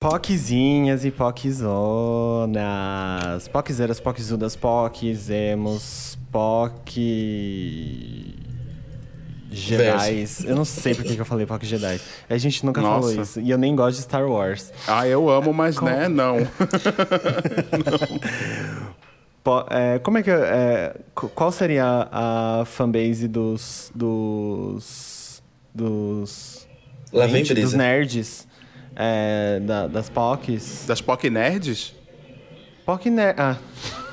Poquezinhas e poquezonas. Poquezeiras, poquezudas, poquezemos, poque... Jedis. Eu não sei por que que eu falei poque Jedi. A gente nunca Nossa. falou isso. E eu nem gosto de Star Wars. Ah, eu amo, mas né, não. Po- é, como é que... é, qu- qual seria a, a fanbase dos... Dos... Dos... Lá vem gente, dos nerds. É, da- das POCs. Das POC Nerds? POC nerd... Ah...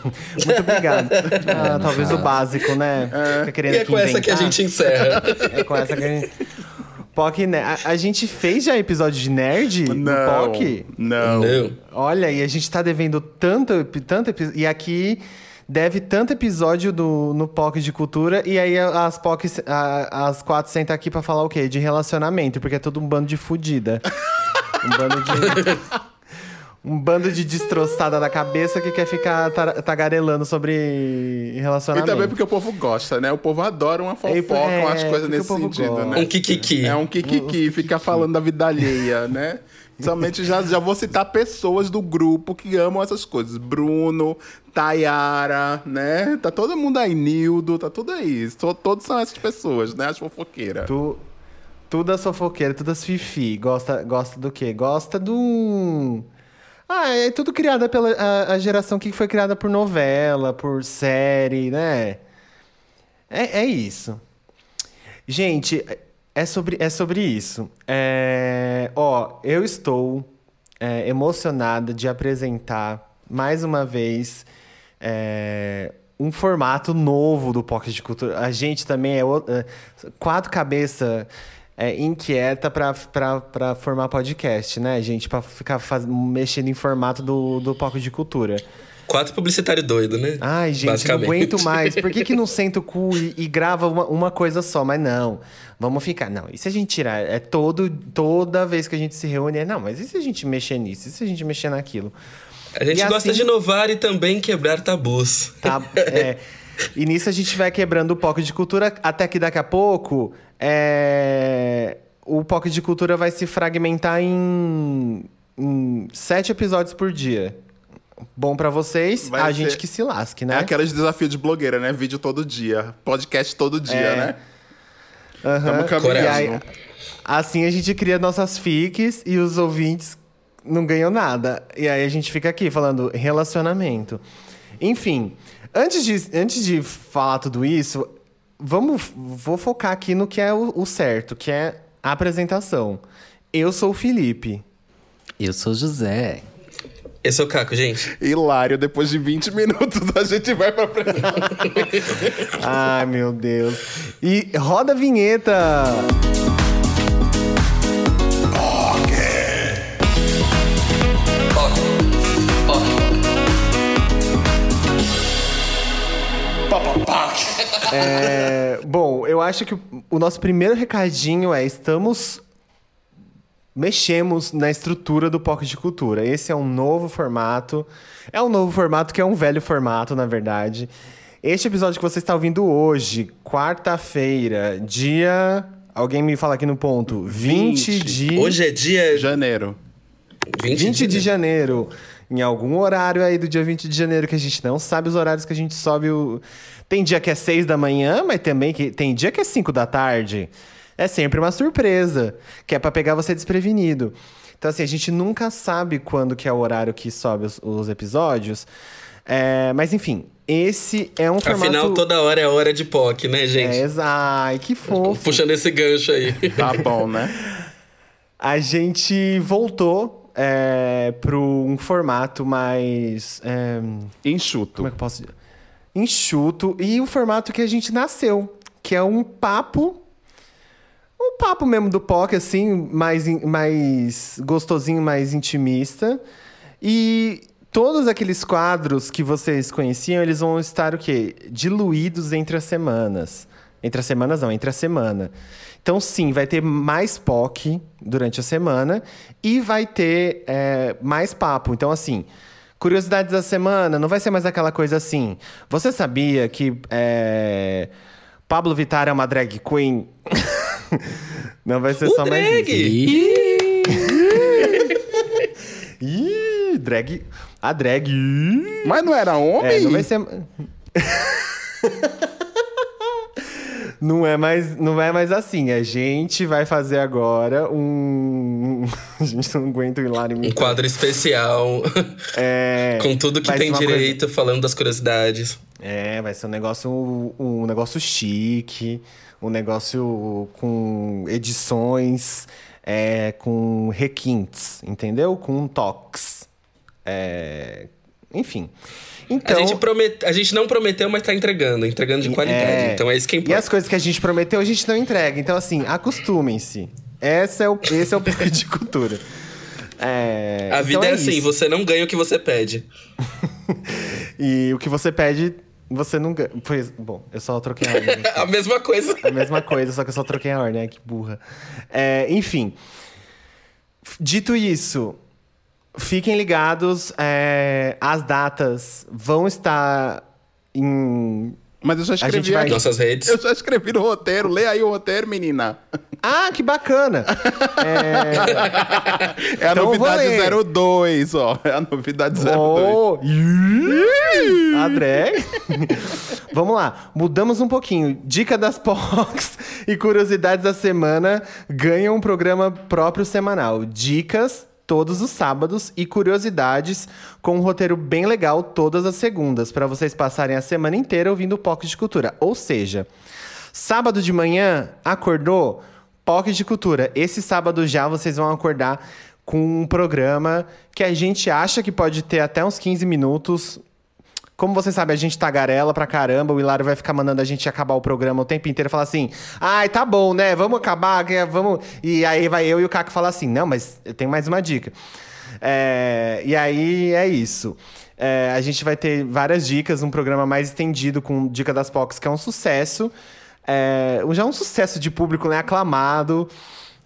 Muito obrigado. Ah, talvez o básico, né? Fica querendo E é com essa que a gente encerra. É com essa que a gente... POC nerd. A, a gente fez já episódio de nerd no Não. POC? Não. Não. Olha, e a gente tá devendo tanto, tanto episódio. E aqui deve tanto episódio do, no POC de cultura. E aí as POC, a- as quatro sentam aqui pra falar o quê? De relacionamento, porque é todo um bando de fudida. um bando de. Um bando de destroçada da cabeça que quer ficar tar- tagarelando sobre E relacionamento. também porque o povo gosta, né? O povo adora uma fofoca, É, umas coisas nesse sentido, gosta. né? Um kikiki. É um kikiki, fica falando da vida alheia, né? Somente já, já vou citar pessoas do grupo que amam essas coisas. Bruno, Tayara, né? Tá todo mundo aí, Nildo, tá tudo aí. To- todos são essas pessoas, né? As fofoqueiras. Tu, tudo as fofoqueiras, tudo as fifi. Gosta, gosta do quê? Gosta do. Ah, é tudo criada pela a, a geração que foi criada por novela, por série, né? É, é isso. Gente, é sobre, é sobre isso. É, ó, eu estou é, emocionada de apresentar mais uma vez é, um formato novo do Pocket de Cultura. A gente também é, é, quatro cabeças é, inquieta para formar podcast, né, gente? Para ficar faz- mexendo em formato do, do Pocket de Cultura. Quatro publicitários doidos, né? Ai, gente, não aguento mais. Por que, que não senta o cu e, e grava uma, uma coisa só? Mas não, vamos ficar. Não, e se a gente tirar? É todo, toda vez que a gente se reúne, é não, mas e se a gente mexer nisso? E se a gente mexer naquilo? A gente E gosta assim- de inovar e também quebrar tabus. Tá, é, e nisso a gente vai quebrando o POC de cultura, até que daqui a pouco é, o POC de cultura vai se fragmentar em, em sete episódios por dia. Bom pra vocês, Vai a ser- gente que se lasque, né? É aqueles desafios de blogueira, né? Vídeo todo dia, podcast todo dia, É. né? Aham. Tamo E caminhando. aí, assim a gente cria nossas fics e os ouvintes não ganham nada. E aí a gente fica aqui falando relacionamento. Enfim, antes de, antes de falar tudo isso, vamos, vou focar aqui no que é o, o certo, que é a apresentação. Eu sou o Felipe. Eu sou José. Eu sou o Caco, gente. Hilário, depois de 20 minutos a gente vai pra. Ai, meu Deus. E roda a vinheta! É, bom, eu acho que o- o nosso primeiro recadinho é: estamos. Mexemos na estrutura do Pocket de Cultura. Esse é um novo formato. É um novo formato que é um velho formato, na verdade. Este episódio que você está ouvindo hoje, quarta-feira, dia. Alguém me fala aqui no ponto. 20, 20. de. Hoje é dia Janeiro. 20, 20 de de janeiro. Em algum horário aí do dia 20 de janeiro, que a gente não sabe os horários que a gente sobe o. Tem dia que é 6 da manhã, mas também que tem dia que é 5 da tarde. É sempre uma surpresa, que é pra pegar você desprevenido. Então, assim, a gente nunca sabe quando que é o horário que sobe os, os episódios. É, mas, enfim, esse é um formato... Afinal, toda hora é hora de POC, né, gente? É, ai, que fofo. Puxando esse gancho aí. Tá bom, né? A gente voltou é, para um formato mais. é, Enxuto. como é que eu posso dizer? Enxuto. E o formato que a gente nasceu, que é um papo. Um papo mesmo do POC, assim, mais, mais gostosinho, mais intimista. E todos aqueles quadros que vocês conheciam, eles vão estar o quê? Diluídos entre as semanas. Entre as semanas, não, entre a semana. Então, sim, vai ter mais POC durante a semana e vai ter é, mais papo. Então, assim, curiosidades da semana, não vai ser mais aquela coisa assim. Você sabia que é, Pablo Vittar é uma drag queen? não vai ser O só mais drag! isso. Ih, Ih, drag. A drag. Mas não era homem? É, não vai ser. Não é, mais, não é mais assim. A gente vai fazer agora um. A gente não aguenta o Hilário Um imitar. quadro especial, É, com tudo que tem uma coisa- direito, falando das curiosidades. É, vai ser um negócio, um negócio chique, um negócio com edições, é, com requintes, entendeu? Com toques. É, enfim. Então, a, gente promet... a gente não prometeu, mas tá entregando, entregando de qualidade. é, Então é isso que E importa. as coisas que a gente prometeu, a gente não entrega. Então, assim, acostumem-se. Esse é o, esse é o de cultura. É, A vida então é, assim, isso. você não ganha o que você pede. E o que você pede, você ganha. Pois, bom, eu só troquei a ordem. a mesma coisa. A mesma coisa, só que eu só troquei a ordem, né? Que burra. É, enfim. Dito isso, fiquem ligados. é, as datas vão estar em. Mas eu já gente escrevi vai- aqui. Nossas redes. Eu já escrevi no roteiro. Lê aí o roteiro, menina. Ah, que bacana! É, É a Então novidade ler. 02, ó. É a novidade 02. Oh, ih, a drag. Vamos lá, mudamos um pouquinho. Dica das POCs e curiosidades da semana ganham um programa próprio semanal. Dicas todos os sábados e curiosidades com um roteiro bem legal todas as segundas, para vocês passarem a semana inteira ouvindo o POC de Cultura. Ou seja, sábado de manhã, acordou? POC de Cultura. Esse sábado já vocês vão acordar com um programa que a gente acha que pode ter até uns 15 minutos. Como você sabe, a gente tagarela pra caramba, o Hilário vai ficar mandando a gente acabar o programa o tempo inteiro e falar assim: ai, tá bom, né? Vamos acabar, que- vamos. E aí vai eu e o Caco falar assim: não, mas eu tenho mais uma dica. É, e aí é isso. É, a gente vai ter várias dicas, um programa mais estendido com Dica das Pocs, que é um sucesso. É, já um sucesso de público, né? Aclamado.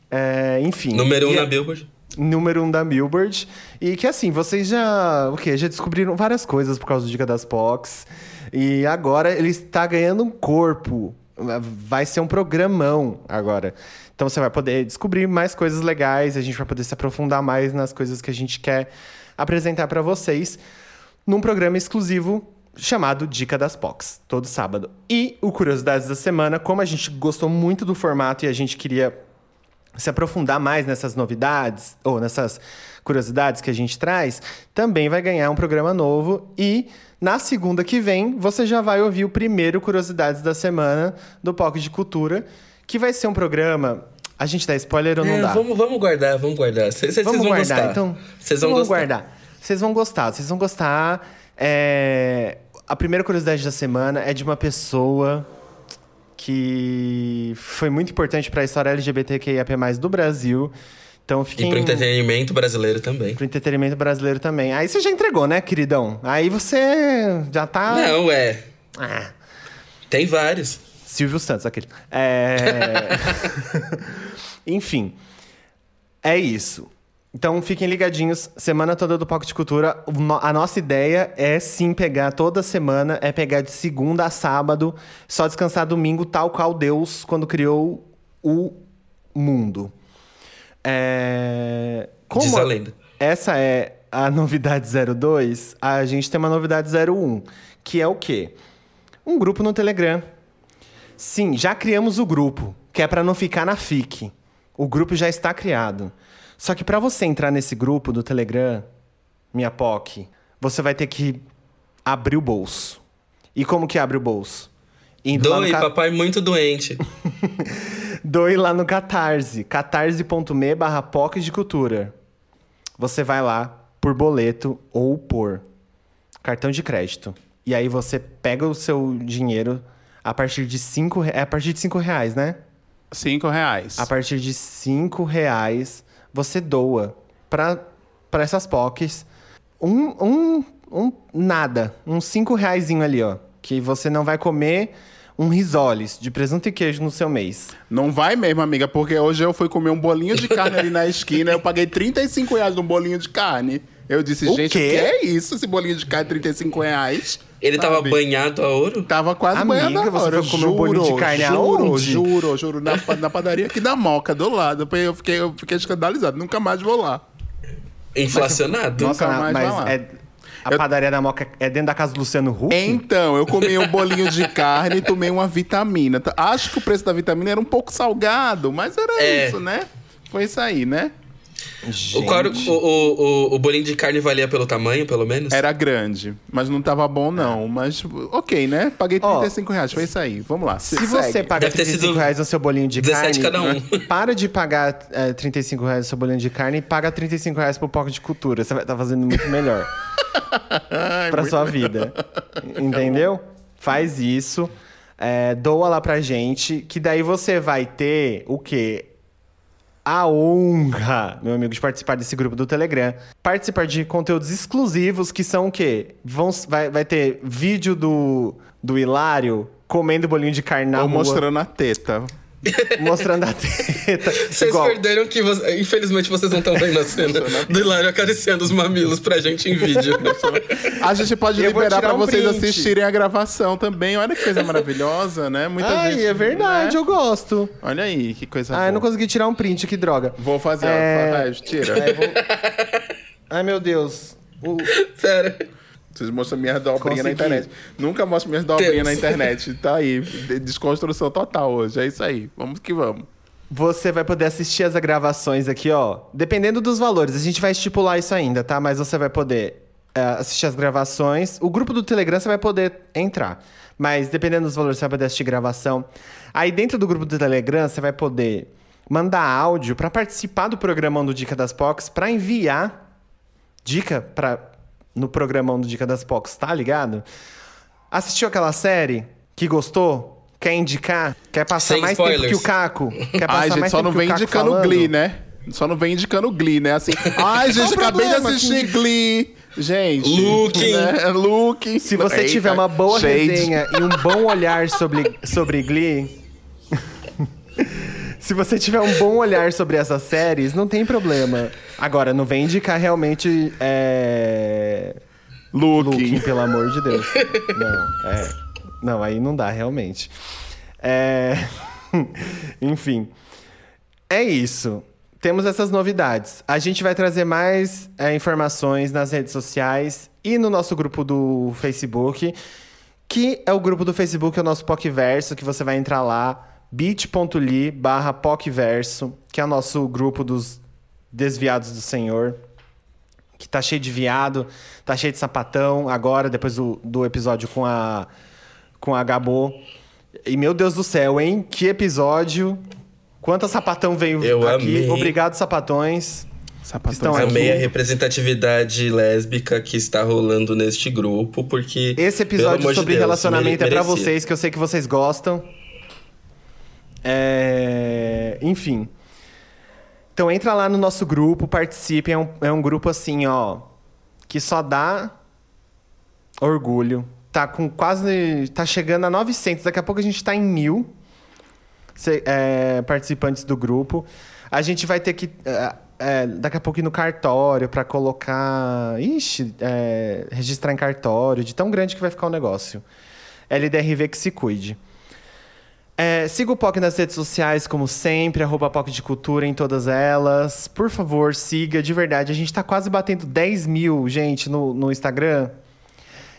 É, enfim. Número um E- na Billboard. Número um da Billboard. E que assim, vocês já. O quê? Já descobriram várias coisas por causa do Dica das Pocs. E agora ele está ganhando um corpo. Vai ser um programão agora. Então você vai poder descobrir mais coisas legais, a gente vai poder se aprofundar mais nas coisas que a gente quer apresentar para vocês num programa exclusivo chamado Dica das Pocs, todo sábado. E o Curiosidades da Semana, como a gente gostou muito do formato e a gente queria se aprofundar mais nessas novidades ou nessas curiosidades que a gente traz, também vai ganhar um programa novo e na segunda que vem você já vai ouvir o primeiro Curiosidades da Semana do POC de Cultura, que vai ser um programa. A gente dá spoiler ou não É, dá? vamos, vamos guardar, vamos guardar. Vocês vocês Vamos vão guardar, gostar. então. Vocês vão vamos gostar. guardar. Vocês vão gostar, vocês vão gostar. É, A primeira curiosidade da semana é de uma pessoa que foi muito importante para a história LGBTQIAP+, do Brasil. Então E fiquem... pro entretenimento brasileiro também. Pro entretenimento brasileiro também. Aí você já entregou, né, queridão? Aí você já tá... Não, é. Ah, Tem vários. Silvio Santos, aquele. É... Enfim, é isso. Então fiquem ligadinhos, semana toda do Pocket Cultura. A nossa ideia é sim pegar toda semana, é pegar de segunda a sábado, só descansar domingo, tal qual Deus quando criou o mundo. É... Como Diz a lenda. essa é a novidade 02, a gente tem uma novidade 01, que é o quê? Um grupo no Telegram. Sim, já criamos o grupo, que é para não ficar na FIC. O grupo já está criado. Só que para você entrar nesse grupo do Telegram, minha POC, você vai ter que abrir o bolso. E como que abre o bolso? Indo lá no Doe, ca- papai muito doente. Doe lá no Catarse, catarse.me barra POC de cultura. Você vai lá por boleto ou por cartão de crédito. E aí você pega o seu dinheiro a partir de cinco, é a partir de cinco reais, né? Cinco reais. A partir de cinco reais você doa para essas POCs um, um, um nada, uns cinco reaisinho ali, ó, que você não vai comer um risoles de presunto e queijo no seu mês. Não vai mesmo, amiga, porque hoje eu fui comer um bolinho de carne ali na esquina, eu paguei 35 reais num bolinho de carne. Eu disse, O gente, quê? o que é isso? Esse bolinho de carne, 35 reais? Ele tava Sabe? banhado a ouro? Tava quase Amiga, banhando a você hora. foi comer um bolinho de carne juro, aonde? Juro, juro, na, na padaria aqui da Moca, do lado. Eu fiquei, eu fiquei escandalizado, nunca mais vou lá. Inflacionado. Nossa, Nunca mais vai mas lá. é, a Eu- padaria da Moca é dentro da casa do Luciano Huck? Então, eu comi um bolinho de carne e tomei uma vitamina. Acho que o preço da vitamina era um pouco salgado, mas era É. isso, né? Foi isso aí, né? O, o, o, o, o bolinho de carne valia pelo tamanho, pelo menos? Era grande, mas não tava bom, não. Mas, ok, né? Paguei Ó, 35 reais, foi isso aí. Vamos lá. Se segue. você paga Deve ter 35 sido reais no seu bolinho de 17 carne, cada um. para de pagar é, 35 reais no seu bolinho de carne e paga 35 reais pro Poco de Cultura. Você vai estar fazendo muito melhor pra sua vida. Entendeu? Faz isso. é, doa lá pra gente, que daí você vai ter o quê? A honra, meu amigo, de participar desse grupo do Telegram. Participar de conteúdos exclusivos que são o quê? Vão, vai, vai ter vídeo do, do Hilário comendo bolinho de carne na Ou rua, mostrando a teta. Mostrando a teta. Vocês Igual- perderam que, você- infelizmente, vocês não estão vendo a cena do Hilário acariciando os mamilos pra gente em vídeo. A gente pode Eu liberar pra um vocês print. assistirem a gravação também. Olha que coisa maravilhosa, né? Muita Ai, gente. é verdade, né? eu gosto. Olha aí, que coisa Ah, boa. eu não consegui tirar um print, que droga. Vou fazer, É- ó. Vai, tira. É, vou- Ai, meu Deus. O- Sério. Vocês mostram minhas dobrinhas na internet. Nunca mostro minhas dobrinhas na internet. Tá aí. de- Desconstrução total hoje. É isso aí. Vamos que vamos. Você vai poder assistir as gravações aqui, ó. Dependendo dos valores, a gente vai estipular isso ainda, tá? Mas você vai poder é, assistir as gravações. O grupo do Telegram você vai poder entrar. Mas dependendo dos valores, você vai poder assistir gravação. Aí dentro do grupo do Telegram, você vai poder mandar áudio pra participar do programão do Dica das Pocs, pra enviar dica para no programão do Dica das Pocs, tá ligado? Assistiu aquela série que gostou? Quer indicar? Quer passar Sem mais tempo spoilers. que o Caco? Quer passar Ai, gente, mais só tempo não que o vem Caco indicando falando? Glee, né? Só não vem indicando Glee, né? Assim, ai, gente, acabei de assistir Glee. Gente. Looking. Né? Looking. Se você Eita, tiver uma boa shade. resenha e um bom olhar sobre, sobre Glee. Se você tiver um bom olhar sobre essas séries, não tem problema. Agora, não vem indicar realmente. É... Looking. Looking, pelo amor de Deus. Não, é. Não, aí não dá, realmente. É... Enfim. É isso. Temos essas novidades. A gente vai trazer mais é, informações nas redes sociais e no nosso grupo do Facebook, que é o grupo do Facebook, é o nosso PocVerso, que você vai entrar lá, bit.ly barra PocVerso, que é o nosso grupo dos desviados do Senhor que tá cheio de viado, tá cheio de sapatão agora, depois do, do episódio com a com a Gabô. E meu Deus do céu, hein? Que episódio. Quanta sapatão veio Eu aqui. amei. Obrigado, sapatões. Sapatão. Estão aqui. Amei a representatividade lésbica que está rolando neste grupo, porque. Esse episódio amor de sobre Deus, relacionamento é pra merecia. vocês, que eu sei que vocês gostam. É... Enfim. Então entra lá no nosso grupo, participe. É um, é um grupo assim, ó, que só dá orgulho. Tá com quase. Tá chegando a 900. Daqui a pouco a gente tá em mil é, participantes do grupo. A gente vai ter que. é, é, daqui a pouco ir no cartório pra colocar. Ixi, é, registrar em cartório, de tão grande que vai ficar o negócio. LDRV que se cuide. É, siga o POC nas redes sociais, como sempre, arroba POC de Cultura em todas elas. Por favor, siga, de verdade. A gente tá quase batendo 10 mil, gente, no, no Instagram.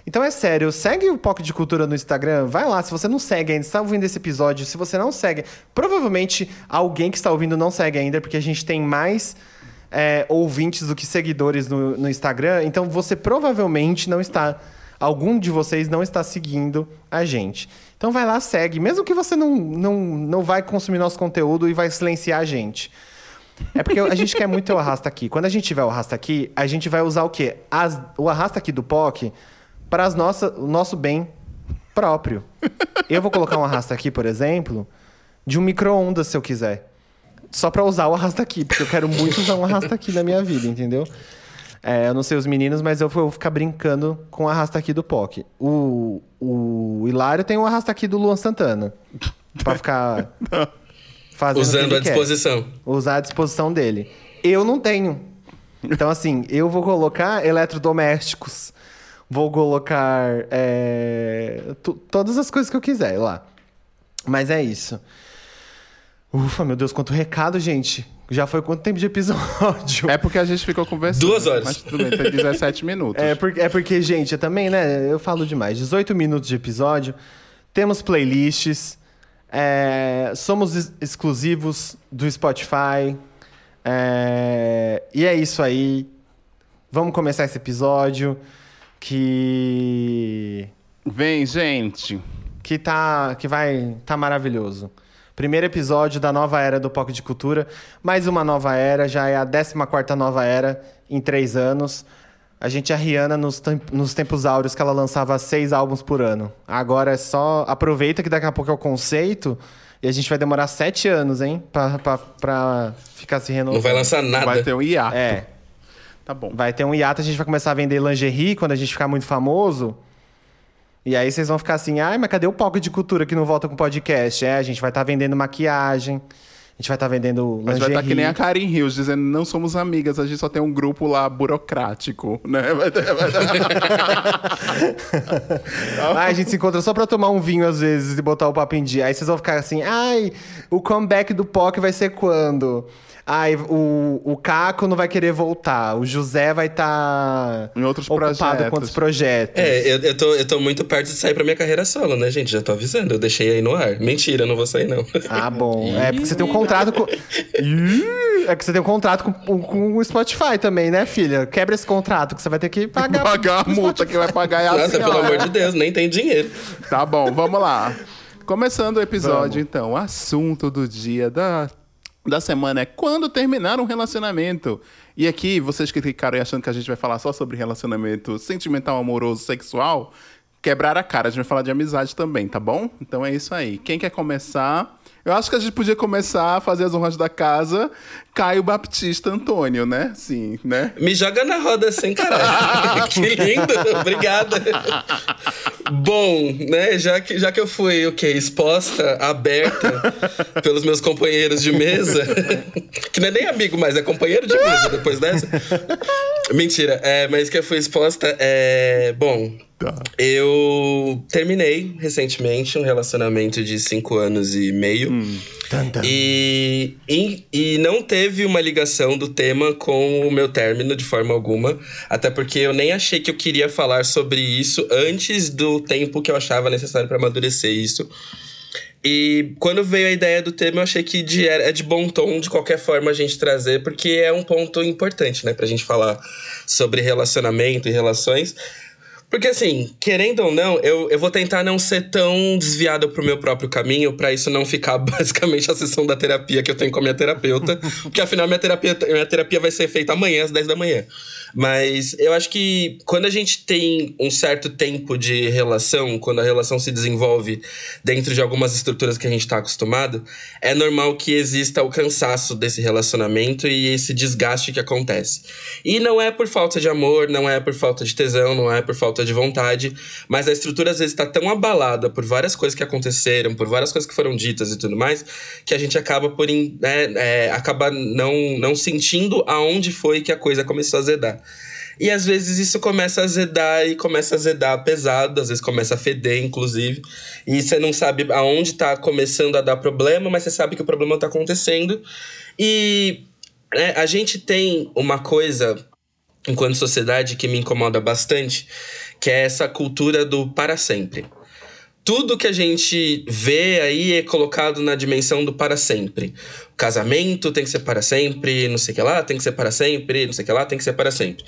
Então é sério, segue o POC de Cultura no Instagram, vai lá. Se você não segue ainda, está ouvindo esse episódio, se você não segue, provavelmente alguém que está ouvindo não segue ainda, porque a gente tem mais é, ouvintes do que seguidores no, no Instagram. Então você provavelmente não está. Algum de vocês não está seguindo a gente. Então vai lá, segue. Mesmo que você não, não, não vai consumir nosso conteúdo e vai silenciar a gente. É porque a gente quer muito o arrasta aqui. Quando a gente tiver o arrasta aqui, a gente vai usar o quê? As- o arrasta aqui do POC para as nossa, o nosso bem próprio. Eu vou colocar um arrasta aqui, por exemplo, de um micro-ondas, se eu quiser. Só para usar o arrasta aqui, porque eu quero muito usar um arrasta aqui na minha vida, entendeu? É, eu não sei os meninos, mas eu vou ficar brincando com o arrasta aqui do POC. O, o Hilário tem o arrasta aqui do Luan Santana. Pra ficar fazendo o que Usando ele à quer disposição. usar à disposição dele. Eu não tenho. Então, assim, eu vou colocar eletrodomésticos. Vou colocar é, todas as coisas que eu quiser lá. Mas é isso. Ufa, meu Deus, quanto recado, gente. Já foi quanto tempo de episódio? É porque a gente ficou conversando. Duas horas. Mas tudo bem, tem 17 minutos. É porque, é porque, gente, eu também, né? Eu falo demais. 18 minutos de episódio. Temos playlists. é, somos ex- exclusivos do Spotify. é, e é isso aí. Vamos começar esse episódio que Vem, gente. que tá que vai tá maravilhoso. Primeiro episódio da nova era do POC de Cultura. Mais uma nova era, já é a 14ª nova era em três anos. A gente é a Rihanna nos, nos tempos áureos que ela lançava seis álbuns por ano. Agora é só... Aproveita que daqui a pouco é o conceito e a gente vai demorar sete anos, hein? Pra, pra, pra ficar se renovando. Não vai lançar nada. Vai ter um hiato. É, Tá bom. vai ter um hiato, a gente vai começar a vender lingerie quando a gente ficar muito famoso. E aí vocês vão ficar assim, ai, mas cadê o palco de cultura que não volta com podcast? É, a gente vai estar vendendo maquiagem, a gente vai estar vendendo Mas vai lingerie. estar que nem a Karen Hills dizendo não somos amigas, a gente só tem um grupo lá burocrático, né? Ai, a gente se encontra só pra tomar um vinho às vezes e botar o papo em dia. Aí vocês vão ficar assim, ai, o comeback do POC vai ser quando? Ai, o, o Caco não vai querer voltar, o José vai estar Em outros ocupado projetos. com outros projetos. É, eu, eu, tô, eu tô muito perto de sair pra minha carreira solo, né, gente? Já tô avisando, eu deixei aí no ar. Mentira, eu não vou sair, não. Ah, bom. É porque você tem um contrato com. É que você tem um contrato com, com o Spotify também, né, filha? Quebra esse contrato que você vai ter que pagar. pagar a multa que vai pagar é a Nossa, senhora. pelo amor de Deus, nem tem dinheiro. Tá bom, vamos lá. Começando o episódio, então. O assunto do dia da, da semana é quando terminar um relacionamento. E aqui, vocês que ficaram achando que a gente vai falar só sobre relacionamento sentimental, amoroso, sexual, quebrar a cara. A gente vai falar de amizade também, tá bom? Então é isso aí. Quem quer começar? Eu acho que a gente podia começar a fazer as honras da casa. Caio Baptista Antônio, né? Sim, né? Me joga na roda assim, caralho. que lindo, obrigada. Bom, né, já que, já que eu fui, o quê? Exposta, aberta pelos meus companheiros de mesa, que não é nem amigo mais, é companheiro de mesa depois dessa. Mentira, é, mas que eu fui exposta, é... Bom, Tá. eu terminei recentemente um relacionamento de cinco anos e meio. E, e, e não teve uma ligação do tema com o meu término de forma alguma. Até porque eu nem achei que eu queria falar sobre isso antes do tempo que eu achava necessário para amadurecer isso. E quando veio a ideia do tema, eu achei que de, é de bom tom, de qualquer forma, a gente trazer, porque é um ponto importante, né, pra gente falar sobre relacionamento e relações. Porque, assim, querendo ou não, eu, eu vou tentar não ser tão desviado pro meu próprio caminho, pra isso não ficar basicamente a sessão da terapia que eu tenho com a minha terapeuta. porque, afinal, minha terapia, minha terapia vai ser feita amanhã, às 10 da manhã. Mas eu acho que quando a gente tem um certo tempo de relação, quando a relação se desenvolve dentro de algumas estruturas que a gente está acostumado, é normal que exista o cansaço desse relacionamento e esse desgaste que acontece. E não é por falta de amor, não é por falta de tesão, não é por falta de vontade, mas a estrutura às vezes está tão abalada por várias coisas que aconteceram, por várias coisas que foram ditas e tudo mais, que a gente acaba por né, é, acaba não, não sentindo aonde foi que a coisa começou a azedar. E às vezes isso começa a azedar e começa a azedar pesado, às vezes começa a feder, inclusive. E você não sabe aonde tá começando a dar problema, mas você sabe que o problema tá acontecendo. E né, a gente tem uma coisa, enquanto sociedade, que me incomoda bastante, que é essa cultura do para sempre. Tudo que a gente vê aí é colocado na dimensão do para sempre. O casamento tem que ser para sempre, não sei o que lá, tem que ser para sempre, não sei o que lá, tem que ser para sempre.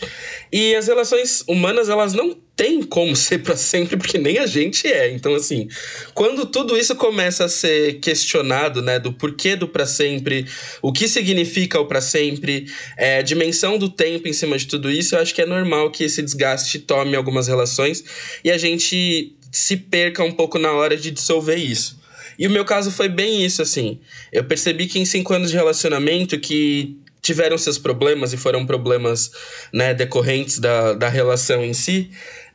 E as relações humanas, elas não têm como ser para sempre, porque nem a gente é. Então, assim, quando tudo isso começa a ser questionado, né, do porquê do para sempre, o que significa o para sempre, é, a dimensão do tempo em cima de tudo isso, eu acho que é normal que esse desgaste tome algumas relações e a gente se perca um pouco na hora de dissolver isso. E o meu caso foi bem isso, assim. Eu percebi que em cinco anos de relacionamento que tiveram seus problemas e foram problemas né, decorrentes da, da relação em si,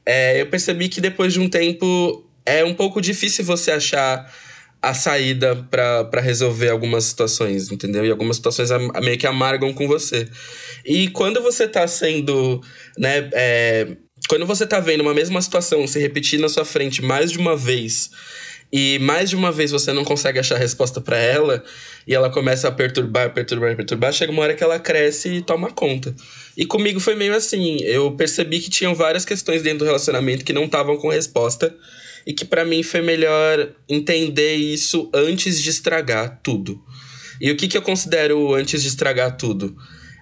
é, eu percebi que depois de um tempo é um pouco difícil você achar a saída para resolver algumas situações, entendeu? E algumas situações meio que amargam com você. E quando você tá sendo, né, é, quando você tá vendo uma mesma situação se repetir na sua frente mais de uma vez e mais de uma vez você não consegue achar resposta para ela e ela começa a perturbar, perturbar, perturbar, chega uma hora que ela cresce e toma conta. E comigo foi meio assim, eu percebi que tinham várias questões dentro do relacionamento que não estavam com resposta e que para mim foi melhor entender isso antes de estragar tudo. E o que, que eu considero antes de estragar tudo?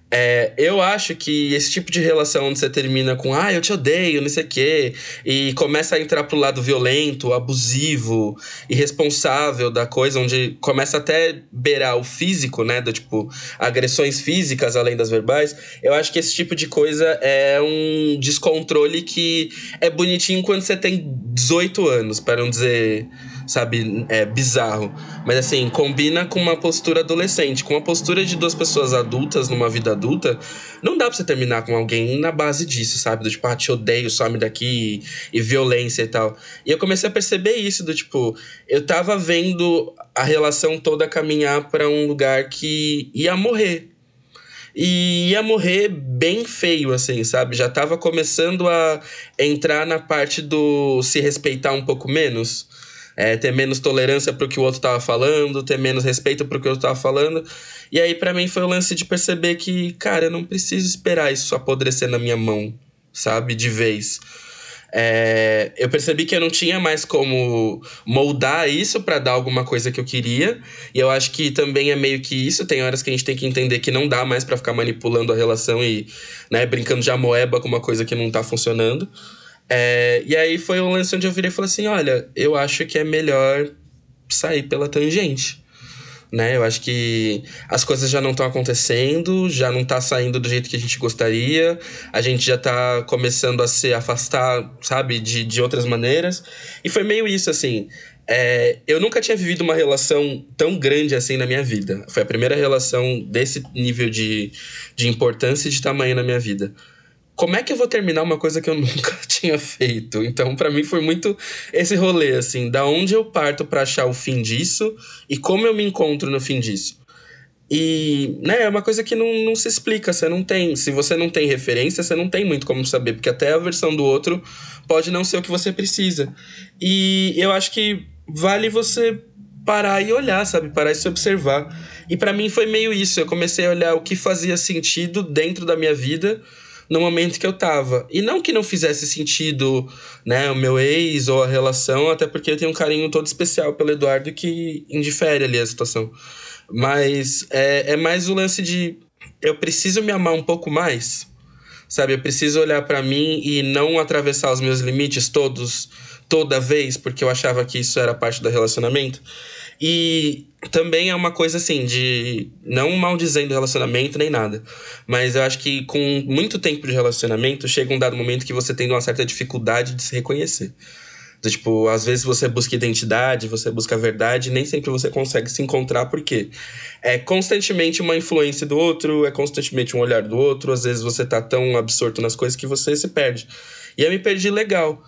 É, eu acho que esse tipo de relação onde você termina com ah, eu te odeio, não sei o quê, e começa a entrar pro lado violento, abusivo, irresponsável da coisa, onde começa até beirar o físico, né? Do tipo, agressões físicas além das verbais. Eu acho que esse tipo de coisa é um descontrole que é bonitinho quando você tem 18 anos, para não dizer sabe, é bizarro. Mas assim, combina com uma postura adolescente. Com uma postura de duas pessoas adultas numa vida adulta, não dá pra você terminar com alguém na base disso, sabe? Do tipo, ah, te odeio, some daqui, e, e violência e tal. E eu comecei a perceber isso, do tipo, eu tava vendo a relação toda caminhar para um lugar que ia morrer, e ia morrer bem feio, assim, sabe? Já tava começando a entrar na parte do se respeitar um pouco menos é, ter menos tolerância pro que o outro tava falando, ter menos respeito pro que o outro tava falando. E aí, para mim, foi o lance de perceber que, cara, eu não preciso esperar isso apodrecer na minha mão, sabe? De vez. É, eu percebi que eu não tinha mais como moldar isso para dar alguma coisa que eu queria. E eu acho que também é meio que isso. Tem horas que a gente tem que entender que não dá mais para ficar manipulando a relação e né, brincando de amoeba com uma coisa que não tá funcionando. É, e aí foi um lance onde eu virei e falei assim: olha, eu acho que é melhor sair pela tangente. Né? Eu acho que as coisas já não estão acontecendo, já não está saindo do jeito que a gente gostaria, a gente já está começando a se afastar, sabe, de, de outras maneiras. E foi meio isso, assim. É, eu nunca tinha vivido uma relação tão grande assim na minha vida. Foi a primeira relação desse nível de, de importância e de tamanho na minha vida como é que eu vou terminar uma coisa que eu nunca tinha feito? Então, para mim foi muito esse rolê assim, da onde eu parto para achar o fim disso e como eu me encontro no fim disso. E, né, é uma coisa que não, não se explica, você não tem, se você não tem referência, você não tem muito como saber, porque até a versão do outro pode não ser o que você precisa. E eu acho que vale você parar e olhar, sabe? Parar e se observar. E para mim foi meio isso, eu comecei a olhar o que fazia sentido dentro da minha vida no momento que eu tava. E não que não fizesse sentido, né, o meu ex ou a relação, até porque eu tenho um carinho todo especial pelo Eduardo que indifere ali a situação. Mas é, é mais o lance de eu preciso me amar um pouco mais. Sabe, eu preciso olhar para mim e não atravessar os meus limites todos toda vez, porque eu achava que isso era parte do relacionamento. E também é uma coisa assim, de. Não maldizendo relacionamento nem nada. Mas eu acho que com muito tempo de relacionamento, chega um dado momento que você tem uma certa dificuldade de se reconhecer. Então, tipo, às vezes você busca identidade, você busca verdade, nem sempre você consegue se encontrar, porque é constantemente uma influência do outro, é constantemente um olhar do outro, às vezes você tá tão absorto nas coisas que você se perde. E eu me perdi legal.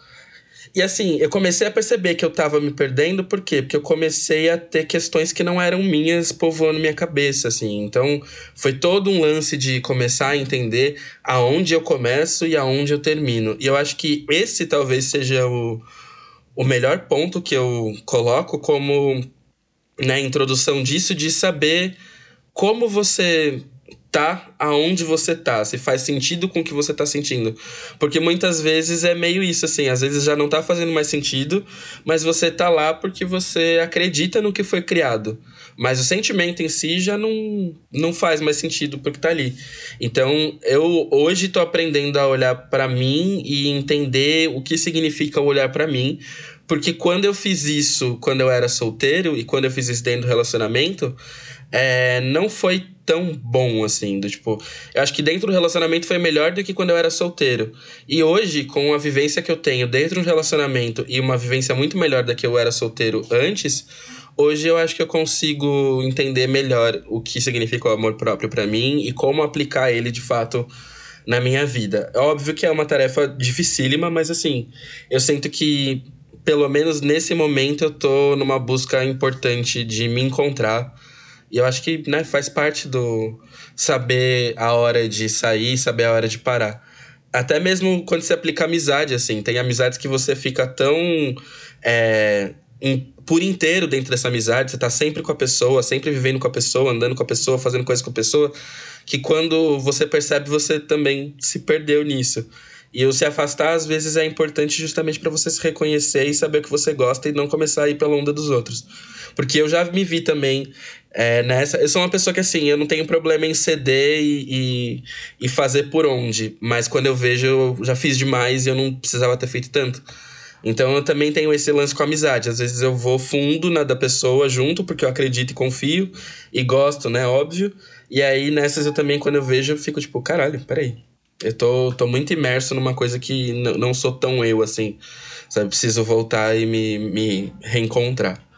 E assim, eu comecei a perceber que eu tava me perdendo, por quê? Porque eu comecei a ter questões que não eram minhas povoando minha cabeça, assim. Então, foi todo um lance de começar a entender aonde eu começo e aonde eu termino. E eu acho que esse talvez seja o, o melhor ponto que eu coloco como né, introdução disso, de saber como você tá aonde você tá, se faz sentido com o que você tá sentindo. Porque muitas vezes é meio isso, assim, às vezes já não tá fazendo mais sentido, mas você tá lá porque você acredita no que foi criado. Mas o sentimento em si já não, não faz mais sentido porque tá ali. Então, eu hoje tô aprendendo a olhar para mim e entender o que significa olhar para mim, porque quando eu fiz isso quando eu era solteiro e quando eu fiz isso dentro do relacionamento, é, não foi tão bom assim. Do, tipo, eu acho que dentro do relacionamento foi melhor do que quando eu era solteiro. E hoje, com a vivência que eu tenho dentro do relacionamento e uma vivência muito melhor da que eu era solteiro antes, hoje eu acho que eu consigo entender melhor o que significa o amor próprio para mim e como aplicar ele de fato na minha vida. É óbvio que é uma tarefa dificílima, mas assim, eu sinto que pelo menos nesse momento eu tô numa busca importante de me encontrar e eu acho que né, faz parte do saber a hora de sair, saber a hora de parar. Até mesmo quando você aplica amizade, assim. Tem amizades que você fica tão. É, por inteiro dentro dessa amizade, você tá sempre com a pessoa, sempre vivendo com a pessoa, andando com a pessoa, fazendo coisas com a pessoa, que quando você percebe, você também se perdeu nisso. E o se afastar, às vezes, é importante justamente para você se reconhecer e saber o que você gosta e não começar a ir pela onda dos outros. Porque eu já me vi também é, nessa. Eu sou uma pessoa que, assim, eu não tenho problema em ceder e, e, e fazer por onde. Mas quando eu vejo, eu já fiz demais e eu não precisava ter feito tanto. Então eu também tenho esse lance com amizade. Às vezes eu vou fundo na da pessoa junto, porque eu acredito e confio e gosto, né? Óbvio. E aí nessas eu também, quando eu vejo, eu fico tipo, caralho, peraí. Eu tô, tô muito imerso numa coisa que não sou tão eu assim. Sabe? Preciso voltar e me, me reencontrar.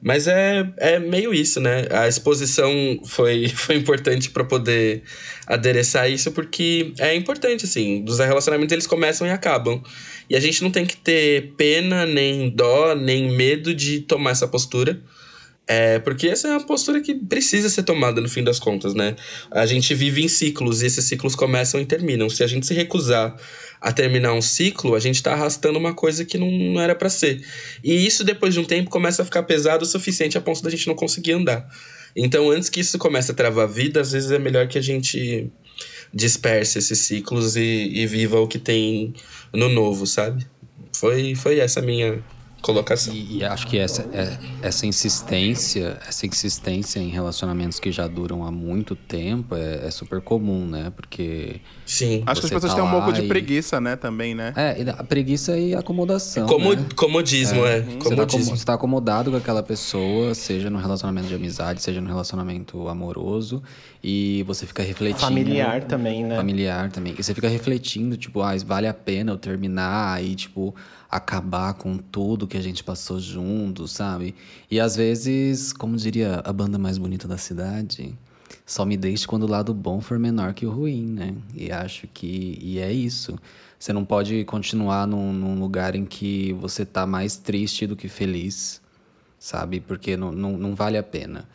Mas é, é meio isso, né? A exposição foi, foi importante para poder adereçar isso, porque é importante, assim. Os relacionamentos eles começam e acabam. E a gente não tem que ter pena, nem dó, nem medo de tomar essa postura. É, porque essa é uma postura que precisa ser tomada no fim das contas, né? A gente vive em ciclos e esses ciclos começam e terminam. Se a gente se recusar a terminar um ciclo, a gente está arrastando uma coisa que não, não era para ser. E isso, depois de um tempo, começa a ficar pesado o suficiente a ponto da gente não conseguir andar. Então, antes que isso comece a travar a vida, às vezes é melhor que a gente disperse esses ciclos e, e viva o que tem no novo, sabe? Foi, foi essa minha colocação. E, e, acho que essa, é, essa insistência, essa insistência em relacionamentos que já duram há muito tempo é, é super comum, né? Porque. Sim. Acho que as pessoas tá têm um pouco de preguiça, né? Também, né? É, a preguiça e acomodação. Como, né? Comodismo, é. é. Comodismo. Você tá, acomodado com aquela pessoa, seja no relacionamento de amizade, seja no relacionamento amoroso, e você fica refletindo. Familiar também, né? Familiar também. E você fica refletindo, tipo, ah, vale a pena eu terminar, aí, tipo acabar com tudo que a gente passou junto, sabe? E às vezes, como diria a banda mais bonita da cidade, só me deixe quando o lado bom for menor que o ruim, né? E acho que. E é isso. Você não pode continuar num, num lugar em que você tá mais triste do que feliz, sabe? Porque não, não, não vale a pena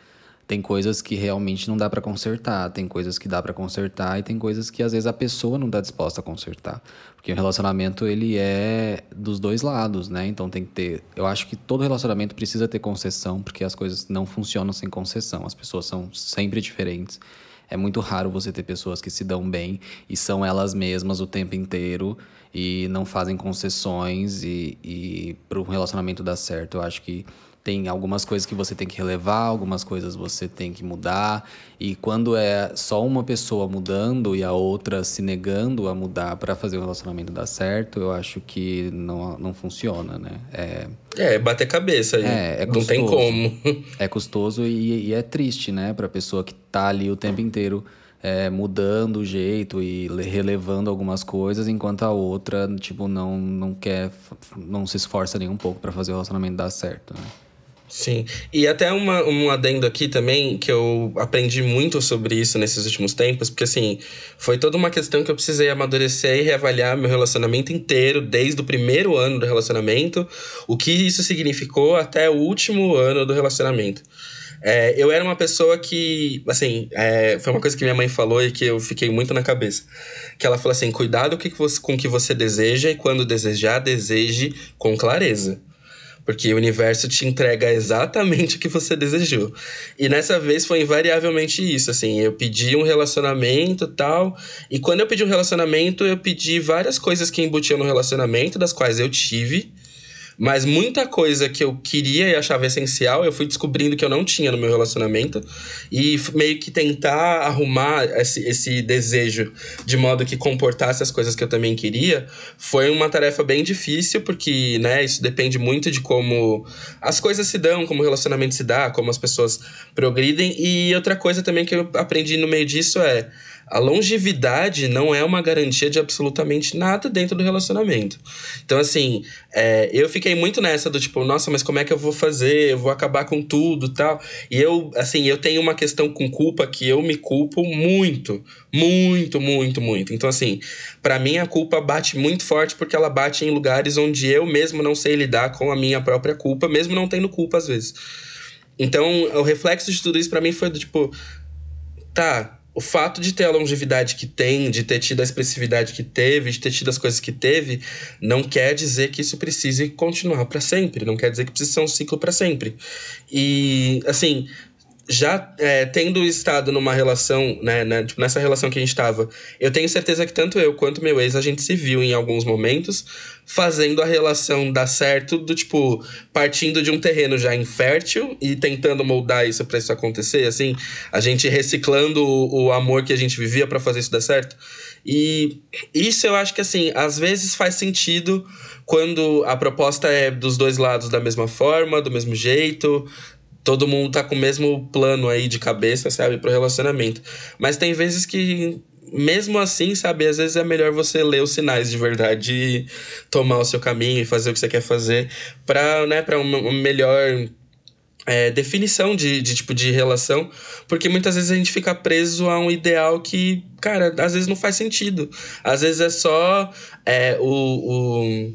tem coisas que realmente não dá para consertar, tem coisas que dá para consertar e tem coisas que às vezes a pessoa não está disposta a consertar. Porque o relacionamento ele é dos dois lados, né? Então tem que ter, eu acho que todo relacionamento precisa ter concessão, porque as coisas não funcionam sem concessão. As pessoas são sempre diferentes. É muito raro você ter pessoas que se dão bem e são elas mesmas o tempo inteiro e não fazem concessões e, e para um relacionamento dar certo. Eu acho que tem algumas coisas que você tem que relevar, algumas coisas você tem que mudar. E quando é só uma pessoa mudando e a outra se negando a mudar para fazer o relacionamento dar certo, eu acho que não, não funciona, né? É, é bater cabeça aí. É, é não tem como. É custoso e, e é triste, né? Para pessoa que tá ali o tempo inteiro. É, mudando o jeito e relevando algumas coisas, enquanto a outra, tipo, não, não quer, não se esforça nem um pouco para fazer o relacionamento dar certo, né? Sim. E até uma, um adendo aqui também, que eu aprendi muito sobre isso nesses últimos tempos, porque assim, foi toda uma questão que eu precisei amadurecer e reavaliar meu relacionamento inteiro, desde o primeiro ano do relacionamento, o que isso significou até o último ano do relacionamento. É, eu era uma pessoa que, assim, é, foi uma coisa que minha mãe falou e que eu fiquei muito na cabeça. Que ela falou assim: cuidado com o que você deseja e quando desejar, deseje com clareza. Porque o universo te entrega exatamente o que você desejou. E nessa vez foi invariavelmente isso, assim, eu pedi um relacionamento tal, e quando eu pedi um relacionamento, eu pedi várias coisas que embutiam no relacionamento, das quais eu tive, mas muita coisa que eu queria e achava essencial, eu fui descobrindo que eu não tinha no meu relacionamento. E meio que tentar arrumar esse, esse desejo de modo que comportasse as coisas que eu também queria, foi uma tarefa bem difícil, porque, né, isso depende muito de como as coisas se dão, como o relacionamento se dá, como as pessoas progridem. E outra coisa também que eu aprendi no meio disso é a longevidade não é uma garantia de absolutamente nada dentro do relacionamento. Então, assim, é, eu fiquei muito nessa do tipo, nossa, mas como é que eu vou fazer? Eu vou acabar com tudo tal. E eu, assim, eu tenho uma questão com culpa que eu me culpo muito, muito, muito, muito. Então, assim, para mim a culpa bate muito forte porque ela bate em lugares onde eu mesmo não sei lidar com a minha própria culpa, mesmo não tendo culpa às vezes. Então, o reflexo de tudo isso para mim foi do tipo, tá, o fato de ter a longevidade que tem, de ter tido a expressividade que teve, de ter tido as coisas que teve, não quer dizer que isso precise continuar para sempre, não quer dizer que precisa ser um ciclo para sempre. E, assim, já é, tendo estado numa relação, né, né tipo, nessa relação que a gente estava, eu tenho certeza que tanto eu quanto meu ex, a gente se viu em alguns momentos fazendo a relação dar certo, do tipo, partindo de um terreno já infértil e tentando moldar isso para isso acontecer, assim, a gente reciclando o, o amor que a gente vivia para fazer isso dar certo. E isso eu acho que, assim, às vezes faz sentido quando a proposta é dos dois lados da mesma forma, do mesmo jeito, todo mundo tá com o mesmo plano aí de cabeça, sabe, pro relacionamento. Mas tem vezes que, mesmo assim, sabe, às vezes é melhor você ler os sinais de verdade tomar o seu caminho e fazer o que você quer fazer pra, né, pra uma, uma melhor. É, definição de, de tipo de relação, porque muitas vezes a gente fica preso a um ideal que, cara, às vezes não faz sentido. Às vezes é só é, o, o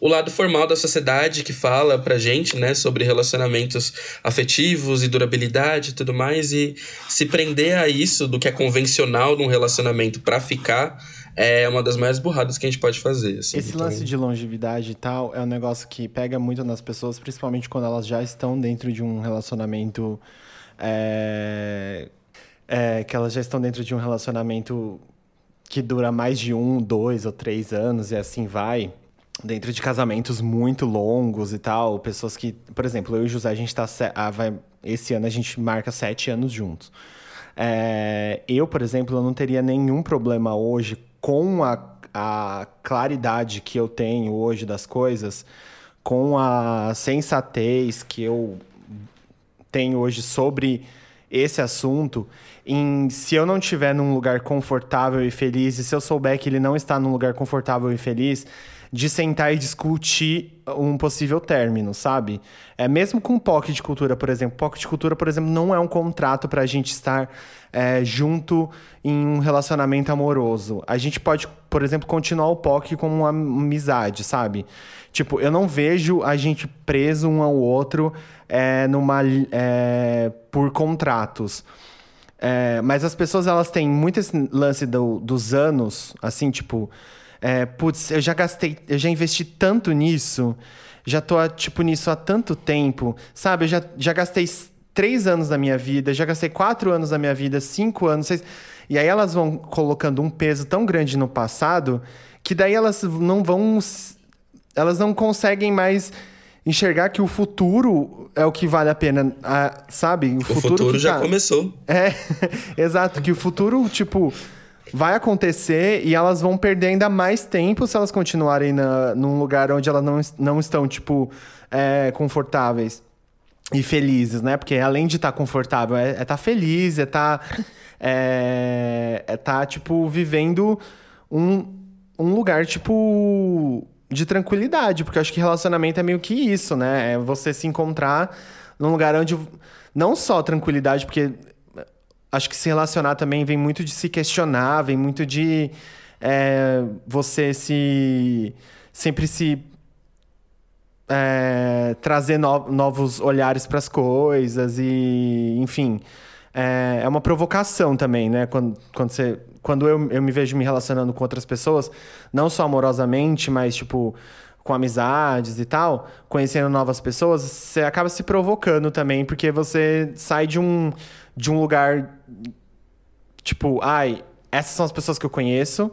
o lado formal da sociedade que fala pra gente, né, sobre relacionamentos afetivos e durabilidade e tudo mais, e se prender a isso do que é convencional num relacionamento para ficar é uma das mais burradas que a gente pode fazer. Assim. Esse então... lance de longevidade e tal é um negócio que pega muito nas pessoas, principalmente quando elas já estão dentro de um relacionamento. É... É, que elas já estão dentro de um relacionamento que dura mais de um, dois ou três anos e assim vai dentro de casamentos muito longos e tal, pessoas que, por exemplo, eu e o José, a gente tá. Ah, vai, esse ano a gente marca sete anos juntos. É, eu, por exemplo, eu não teria nenhum problema hoje com a, a claridade que eu tenho hoje das coisas, com a sensatez que eu tenho hoje sobre esse assunto, em se eu não estiver num lugar confortável e feliz, e se eu souber que ele não está num lugar confortável e feliz, de sentar e discutir um possível término, sabe? É mesmo com POC de cultura, por exemplo. POC de cultura, por exemplo, não é um contrato para a gente estar é, junto em um relacionamento amoroso. A gente pode, por exemplo, continuar o POC como uma amizade, sabe? Tipo, eu não vejo a gente preso um ao outro é, numa, é, por contratos. É, mas as pessoas, elas têm muito esse lance do, dos anos, assim, tipo é, putz, eu já gastei, eu já investi tanto nisso, já tô, tipo, nisso há tanto tempo, sabe? Eu já, já gastei três anos da minha vida, já gastei quatro anos da minha vida, cinco anos, seis... E aí elas vão colocando um peso tão grande no passado que daí elas não vão. Elas não conseguem mais enxergar que o futuro é o que vale a pena, sabe? O, o futuro, futuro já tá... começou. É, exato, que o futuro, tipo vai acontecer e elas vão perder ainda mais tempo se elas continuarem na, num lugar onde elas não, não estão, tipo, é, confortáveis e felizes, né? Porque além de estar tá confortável, é estar é tá feliz, é estar, tá, é, é tá, tipo, vivendo um, um lugar, tipo, de tranquilidade. Porque eu acho que relacionamento é meio que isso, né? É você se encontrar num lugar onde... Não só tranquilidade, porque acho que se relacionar também vem muito de se questionar, vem muito de é, você se sempre se é, trazer no, novos olhares para as coisas e enfim é, é, uma provocação também né? Quando, quando você quando eu, eu me vejo me relacionando com outras pessoas não só amorosamente mas tipo com amizades e tal, conhecendo novas pessoas, você acaba se provocando também, porque você sai de um, de um lugar tipo, ai, essas são as pessoas que eu conheço,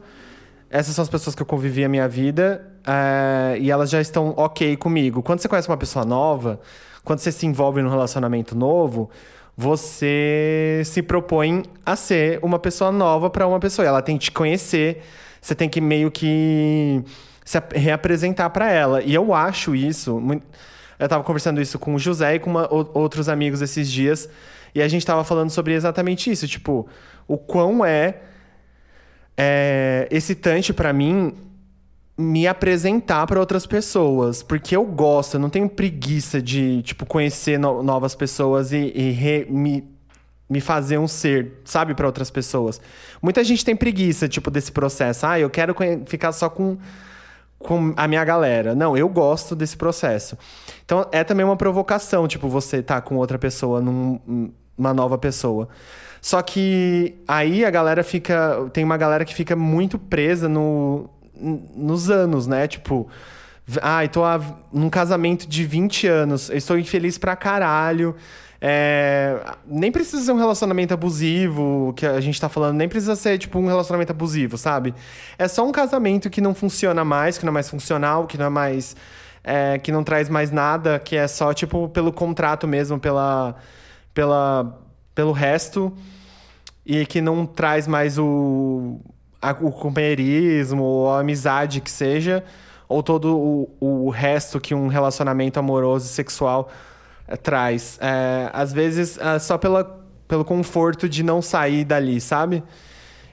essas são as pessoas que eu convivi a minha vida uh, e elas já estão ok comigo. Quando você conhece uma pessoa nova, quando você se envolve num relacionamento novo, você se propõe a ser uma pessoa nova para uma pessoa. Ela tem que te conhecer, você tem que meio que se reapresentar para ela. E eu acho isso. Eu estava conversando isso com o José e com uma, outros amigos esses dias. E a gente estava falando sobre exatamente isso. Tipo, o quão é, é excitante para mim me apresentar para outras pessoas. Porque eu gosto, eu não tenho preguiça de, tipo, conhecer no novas pessoas e, e re, me me fazer um ser, sabe, para outras pessoas. Muita gente tem preguiça, tipo, desse processo. Ah, eu quero ficar só com com a minha galera. Não, eu gosto desse processo. Então é também uma provocação, tipo, você tá com outra pessoa num, uma nova pessoa. Só que aí a galera fica. Tem uma galera que fica muito presa no, nos anos, né? Tipo, ai, ah, tô a, num casamento de 20 anos, estou infeliz pra caralho. É, nem precisa ser um relacionamento abusivo, que a gente tá falando, nem precisa ser, tipo, um relacionamento abusivo, sabe? É só um casamento que não funciona mais, que não é mais funcional, que não é mais. É, que não traz mais nada, que é só, tipo, pelo contrato mesmo, pela, pela, pelo resto, e que não traz mais o, a, o companheirismo, ou a amizade que seja, ou todo o, o resto que um relacionamento amoroso e sexual é, traz. É, às vezes, é só pela, pelo conforto de não sair dali, sabe?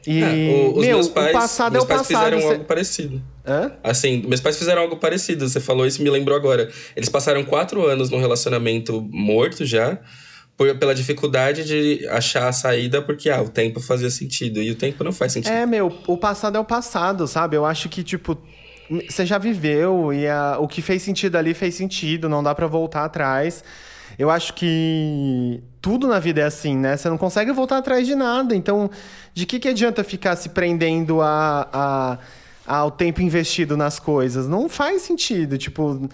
E, é, o, os meu, meus pais, o passado meus é o passado. fizeram você... algo parecido. Hã? Assim, meus pais fizeram algo parecido. Você falou isso me lembrou agora. Eles passaram quatro anos num relacionamento morto já, por, pela dificuldade de achar a saída, porque ah, o tempo fazia sentido. E o tempo não faz sentido. É, meu, o passado é o passado, sabe? Eu acho que, tipo, você já viveu e a, o que fez sentido ali fez sentido, não dá para voltar atrás. Eu acho que tudo na vida é assim, né? Você não consegue voltar atrás de nada. Então, de que, que adianta ficar se prendendo a, a, ao tempo investido nas coisas? Não faz sentido. Tipo,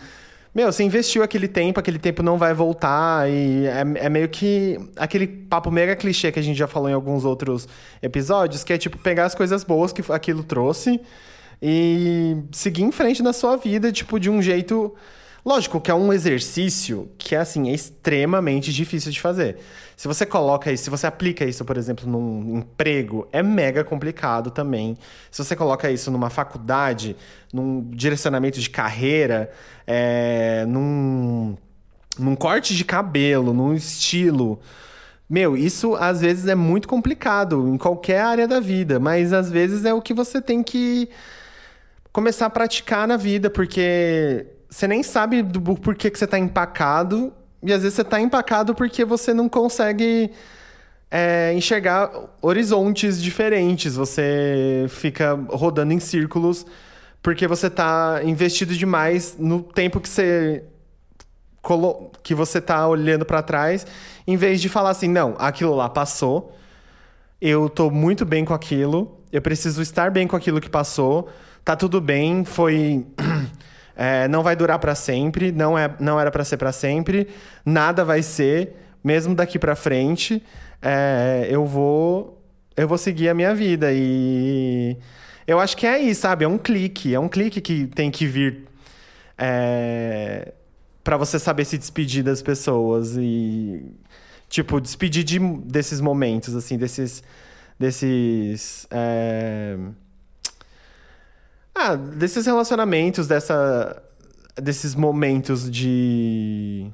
meu, você investiu aquele tempo, aquele tempo não vai voltar. E é, é meio que aquele papo mega clichê que a gente já falou em alguns outros episódios, que é tipo pegar as coisas boas que aquilo trouxe e seguir em frente na sua vida, tipo, de um jeito. Lógico que é um exercício que assim, é extremamente difícil de fazer. Se você coloca isso, se você aplica isso, por exemplo, num emprego, é mega complicado também. Se você coloca isso numa faculdade, num direcionamento de carreira, é, num, num corte de cabelo, num estilo. Meu, isso às vezes é muito complicado em qualquer área da vida, mas às vezes é o que você tem que começar a praticar na vida, porque você nem sabe do porquê que você está empacado, e às vezes você está empacado porque você não consegue é, enxergar horizontes diferentes. Você fica rodando em círculos porque você está investido demais no tempo que você que você está olhando para trás, em vez de falar assim, não, aquilo lá passou, eu estou muito bem com aquilo, eu preciso estar bem com aquilo que passou tá tudo bem, foi. É, não vai durar para sempre, não, é, não era para ser para sempre, nada vai ser, mesmo daqui para frente, é, eu vou eu vou seguir a minha vida e eu acho que é isso, sabe? É um clique, é um clique que tem que vir é, para você saber se despedir das pessoas e tipo despedir de, desses momentos, assim, desses desses é, ah, desses relacionamentos, dessa, desses momentos de.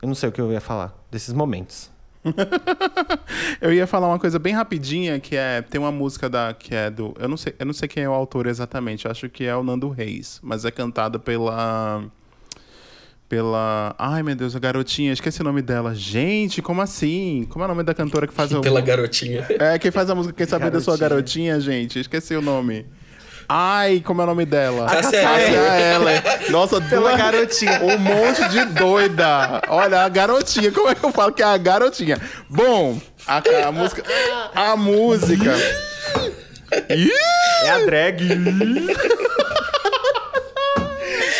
Eu não sei o que eu ia falar. Desses momentos. eu ia falar uma coisa bem rapidinha, que é. Tem uma música da. que é do. Eu não sei, eu não sei quem é o autor exatamente, acho que é o Nando Reis, mas é cantada pela. Pela. Ai, meu Deus, a garotinha, esqueci o nome dela. Gente, como assim? Como é o nome da cantora que faz a. Pela garotinha. É, quem faz a música, quem sabe da sua garotinha, gente? Esqueci o nome. Ai, como é o nome dela? A Cassia Eller. Nossa, Pela garotinha. Um monte de doida. Olha, a garotinha. Como é que eu falo que é a garotinha? Bom, a, a música. A música. é a drag.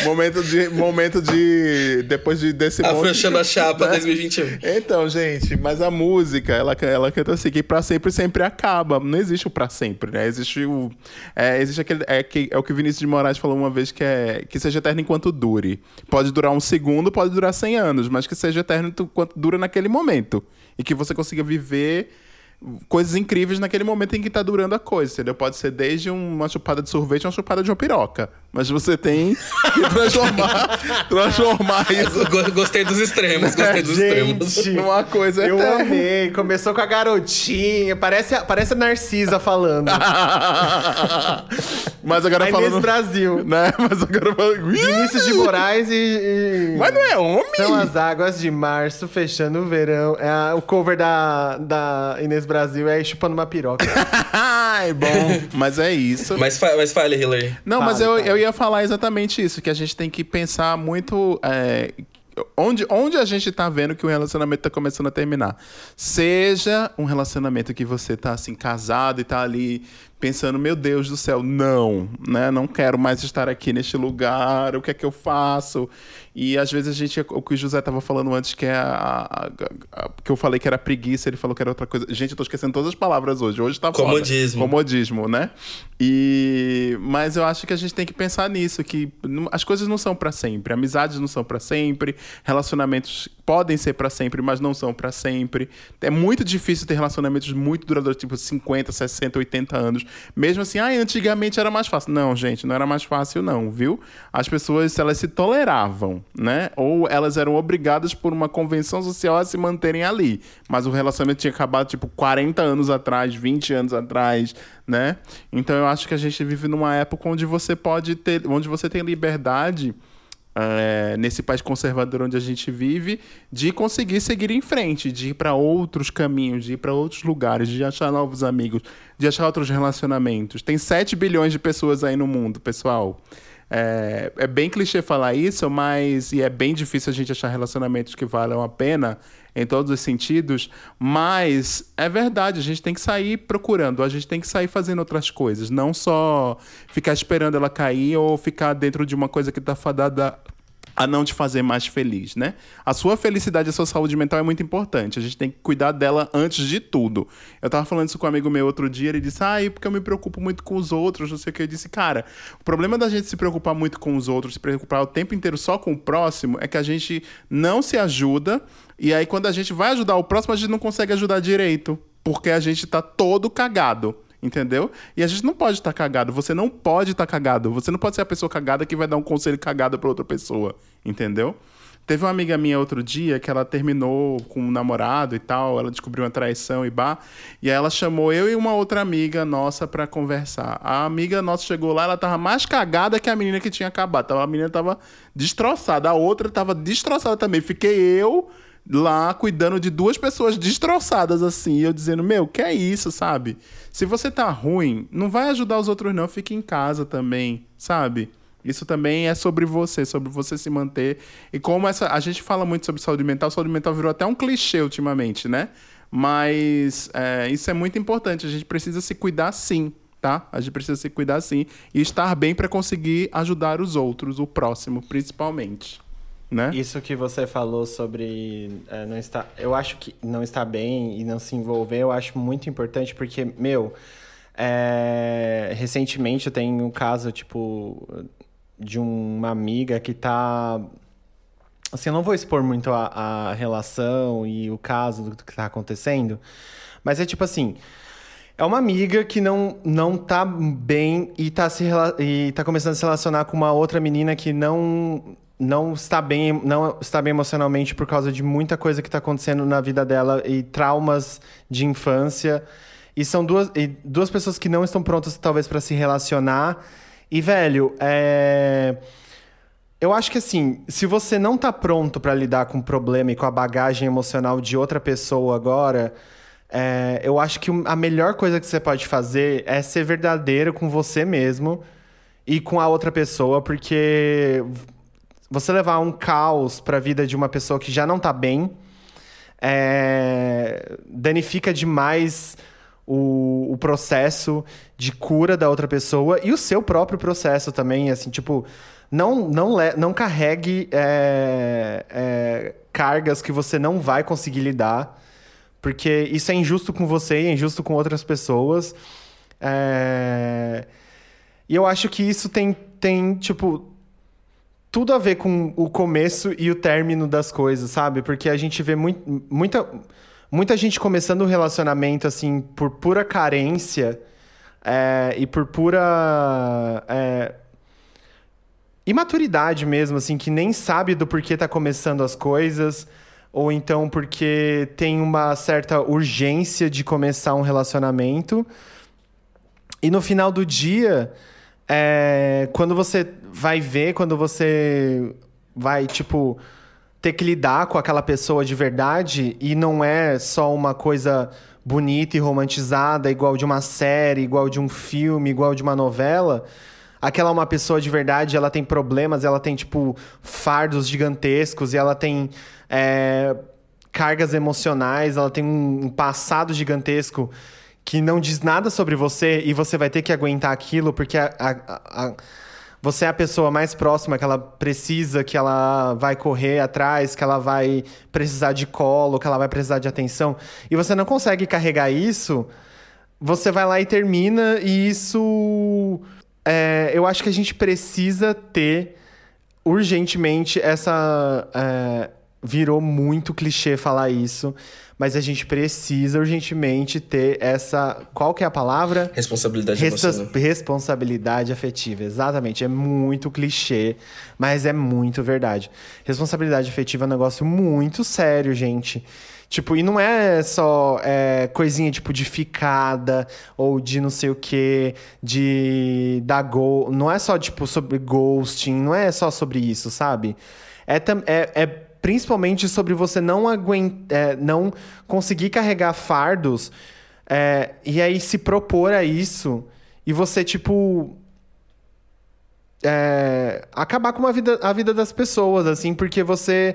momento de. Momento de. Depois de, desse Afrouxando a chapa né? 2021. Então, gente, mas a música, ela, ela canta assim, que pra sempre sempre acaba. Não existe o pra sempre, né? Existe o. É, existe aquele. É, que, é o que o Vinícius de Moraes falou uma vez que é que seja eterno enquanto dure. Pode durar um segundo, pode durar 100 anos, mas que seja eterno enquanto dura naquele momento. E que você consiga viver coisas incríveis naquele momento em que tá durando a coisa, entendeu? Pode ser desde uma chupada de sorvete a uma chupada de uma piroca. Mas você tem que transformar, transformar isso. Gostei dos extremos, gostei dos Gente, extremos. Uma coisa Eu eterna. amei. Começou com a garotinha, parece, parece a Narcisa falando. Mas agora a falando... Brasil. Né? Mas agora falando... Vinícius de Moraes e, e, Mas não é homem? São as águas de março fechando o verão. É a, o cover da, da Inês Brasil é chupando uma piroca. Ai, bom. Mas é isso. Mas, fa mas fale, Hillary. Não, fale, mas eu, eu ia falar exatamente isso, que a gente tem que pensar muito. É, Onde, onde a gente tá vendo que o relacionamento tá começando a terminar? Seja um relacionamento que você tá assim, casado e tá ali pensando, meu Deus do céu, não, né? Não quero mais estar aqui neste lugar, o que é que eu faço? E às vezes a gente, o que o José estava falando antes, que é a, a, a, que eu falei que era preguiça, ele falou que era outra coisa. Gente, eu tô esquecendo todas as palavras hoje. Hoje tá Comodismo. Foda. Comodismo, né? E mas eu acho que a gente tem que pensar nisso, que as coisas não são para sempre, amizades não são para sempre, relacionamentos podem ser para sempre, mas não são para sempre. É muito difícil ter relacionamentos muito duradouros, tipo 50, 60, 80 anos. Mesmo assim, ah, antigamente era mais fácil. Não, gente, não era mais fácil não, viu? As pessoas, elas se toleravam, né? Ou elas eram obrigadas por uma convenção social a se manterem ali. Mas o relacionamento tinha acabado, tipo, 40 anos atrás, 20 anos atrás, né? Então eu acho que a gente vive numa época onde você pode ter, onde você tem liberdade é, nesse país conservador onde a gente vive, de conseguir seguir em frente, de ir para outros caminhos, de ir para outros lugares, de achar novos amigos, de achar outros relacionamentos. Tem 7 bilhões de pessoas aí no mundo, pessoal. É, é, bem clichê falar isso, mas e é bem difícil a gente achar relacionamentos que valham a pena em todos os sentidos, mas é verdade, a gente tem que sair procurando, a gente tem que sair fazendo outras coisas, não só ficar esperando ela cair ou ficar dentro de uma coisa que está fadada a não te fazer mais feliz, né? A sua felicidade, a sua saúde mental é muito importante. A gente tem que cuidar dela antes de tudo. Eu tava falando isso com um amigo meu outro dia, ele disse: "Ah, porque eu me preocupo muito com os outros", não sei o que. Eu disse: "Cara, o problema da gente se preocupar muito com os outros, se preocupar o tempo inteiro só com o próximo, é que a gente não se ajuda e aí quando a gente vai ajudar o próximo, a gente não consegue ajudar direito, porque a gente tá todo cagado entendeu? E a gente não pode estar tá cagado, você não pode estar tá cagado, você não pode ser a pessoa cagada que vai dar um conselho cagado para outra pessoa, entendeu? Teve uma amiga minha outro dia que ela terminou com um namorado e tal, ela descobriu uma traição e bah, e aí ela chamou eu e uma outra amiga nossa para conversar. A amiga nossa chegou lá, ela tava mais cagada que a menina que tinha acabado. A menina tava destroçada, a outra tava destroçada também. Fiquei eu lá cuidando de duas pessoas destroçadas assim, e eu dizendo, meu, que é isso, sabe? Se você tá ruim, não vai ajudar os outros não, fique em casa também, sabe? Isso também é sobre você, sobre você se manter. E como essa, a gente fala muito sobre saúde mental, saúde mental virou até um clichê ultimamente, né? Mas é, isso é muito importante. A gente precisa se cuidar sim, tá? A gente precisa se cuidar sim e estar bem para conseguir ajudar os outros, o próximo, principalmente né? Isso que você falou sobre é, não estar, eu acho que não está bem e não se envolver, eu acho muito importante porque meu, é, recentemente eu tenho um caso tipo de uma amiga que tá assim, eu não vou expor muito a, a relação e o caso do que tá acontecendo, mas é tipo assim, é uma amiga que não, não tá bem e tá, se, e tá começando a se relacionar com uma outra menina que não não está bem, não está bem emocionalmente por causa de muita coisa que está acontecendo na vida dela e traumas de infância. E são duas, e duas pessoas que não estão prontas, talvez, para se relacionar. E, velho, é. Eu acho que assim, se você não tá pronto para lidar com o problema e com a bagagem emocional de outra pessoa agora, é, eu acho que a melhor coisa que você pode fazer é ser verdadeiro com você mesmo e com a outra pessoa, porque você levar um caos para a vida de uma pessoa que já não está bem é, danifica demais o, o, processo de cura da outra pessoa e o seu próprio processo também, assim, tipo, não não, não carregue é, é, cargas que você não vai conseguir lidar, porque isso é injusto com você e é injusto com outras pessoas. É, e eu acho que isso tem, tem tipo, tudo a ver com o começo e o término das coisas, sabe? Porque a gente vê muito, muita, muita gente começando o um relacionamento, assim, por pura carência é, e por pura. É, imaturidade mesmo, assim, que nem sabe do porquê tá começando as coisas, ou então porque tem uma certa urgência de começar um relacionamento. E no final do dia, é, quando você vai ver, quando você vai, tipo, ter que lidar com aquela pessoa de verdade e não é só uma coisa bonita e romantizada, igual de uma série, igual de um filme, igual de uma novela, aquela é uma pessoa de verdade, ela tem problemas, ela tem, tipo, fardos gigantescos e ela tem é, cargas emocionais, ela tem um passado gigantesco que não diz nada sobre você e você vai ter que aguentar aquilo porque a, a, a, você é a pessoa mais próxima que ela precisa, que ela vai correr atrás, que ela vai precisar de colo, que ela vai precisar de atenção, e você não consegue carregar isso, você vai lá e termina, e isso. É, eu acho que a gente precisa ter urgentemente essa. É, virou muito clichê falar isso, mas a gente precisa urgentemente ter essa. Qual que é a palavra? Responsabilidade emocional. Responsabilidade afetiva, exatamente. É muito clichê, mas é muito verdade. Responsabilidade afetiva é um negócio muito sério, gente. Tipo, e não é só é, coisinha tipo de ficada ou de não sei o que, de dar gol. Não é só tipo sobre ghosting, não é só sobre isso, sabe? É, é, é principalmente sobre você não aguentar, é, não conseguir carregar fardos é, e aí se propor a isso e você tipo é, acabar com a vida, a vida das pessoas assim porque você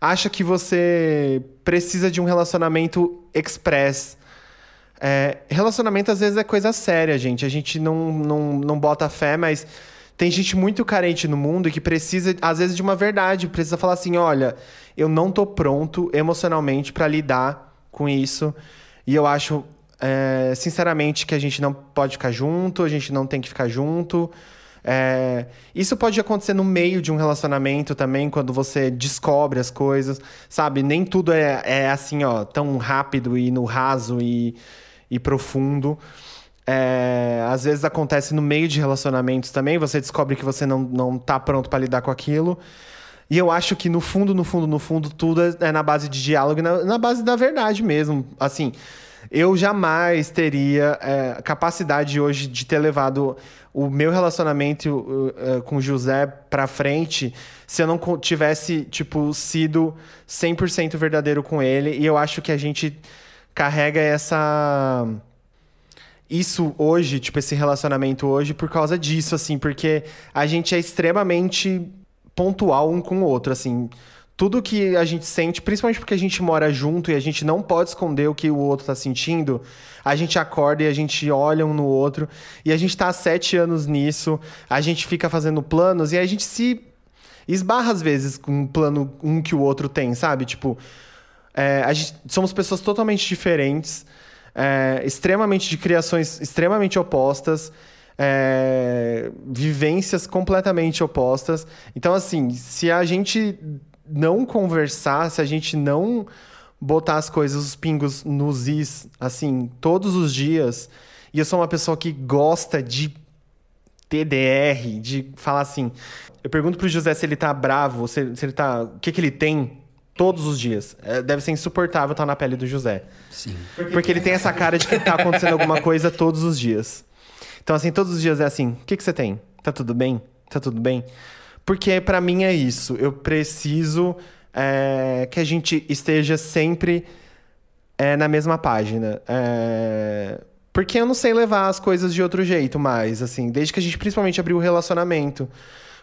acha que você precisa de um relacionamento express. É, relacionamento às vezes é coisa séria gente. A gente não, não, não bota fé mas tem gente muito carente no mundo que precisa, às vezes, de uma verdade. Precisa falar assim: olha, eu não tô pronto emocionalmente para lidar com isso. E eu acho, é, sinceramente, que a gente não pode ficar junto, a gente não tem que ficar junto. É, isso pode acontecer no meio de um relacionamento também, quando você descobre as coisas, sabe? Nem tudo é, é assim, ó, tão rápido e no raso e, e profundo. É, às vezes acontece no meio de relacionamentos também, você descobre que você não, não tá pronto para lidar com aquilo. E eu acho que no fundo, no fundo, no fundo, tudo é, é na base de diálogo, na, na base da verdade mesmo. Assim, eu jamais teria é, capacidade hoje de ter levado o meu relacionamento uh, com José pra frente se eu não tivesse, tipo, sido 100% verdadeiro com ele. E eu acho que a gente carrega essa isso hoje, tipo, esse relacionamento hoje, por causa disso, assim, porque a gente é extremamente pontual um com o outro, assim. Tudo que a gente sente, principalmente porque a gente mora junto e a gente não pode esconder o que o outro tá sentindo, a gente acorda e a gente olha um no outro. E a gente tá há sete anos nisso, a gente fica fazendo planos e a gente se esbarra às vezes com um plano um que o outro tem, sabe? Tipo, é, gente, somos pessoas totalmente diferentes é, extremamente de criações extremamente opostas, é, vivências completamente opostas. Então, assim, se a gente não conversar, se a gente não botar as coisas, os pingos nos is, assim, todos os dias, e eu sou uma pessoa que gosta de TDR, de falar assim. Eu pergunto pro José se ele tá bravo, se, se ele tá. O que, que ele tem Todos os dias. É, deve ser insuportável estar na pele do José. Sim. Porque ele tem essa cara de que tá acontecendo alguma coisa todos os dias. Então, assim, todos os dias é assim: o que, que você tem? Tá tudo bem? Tá tudo bem? Porque para mim é isso. Eu preciso é, que a gente esteja sempre é, na mesma página. É, porque eu não sei levar as coisas de outro jeito mais, assim. Desde que a gente principalmente abriu o relacionamento.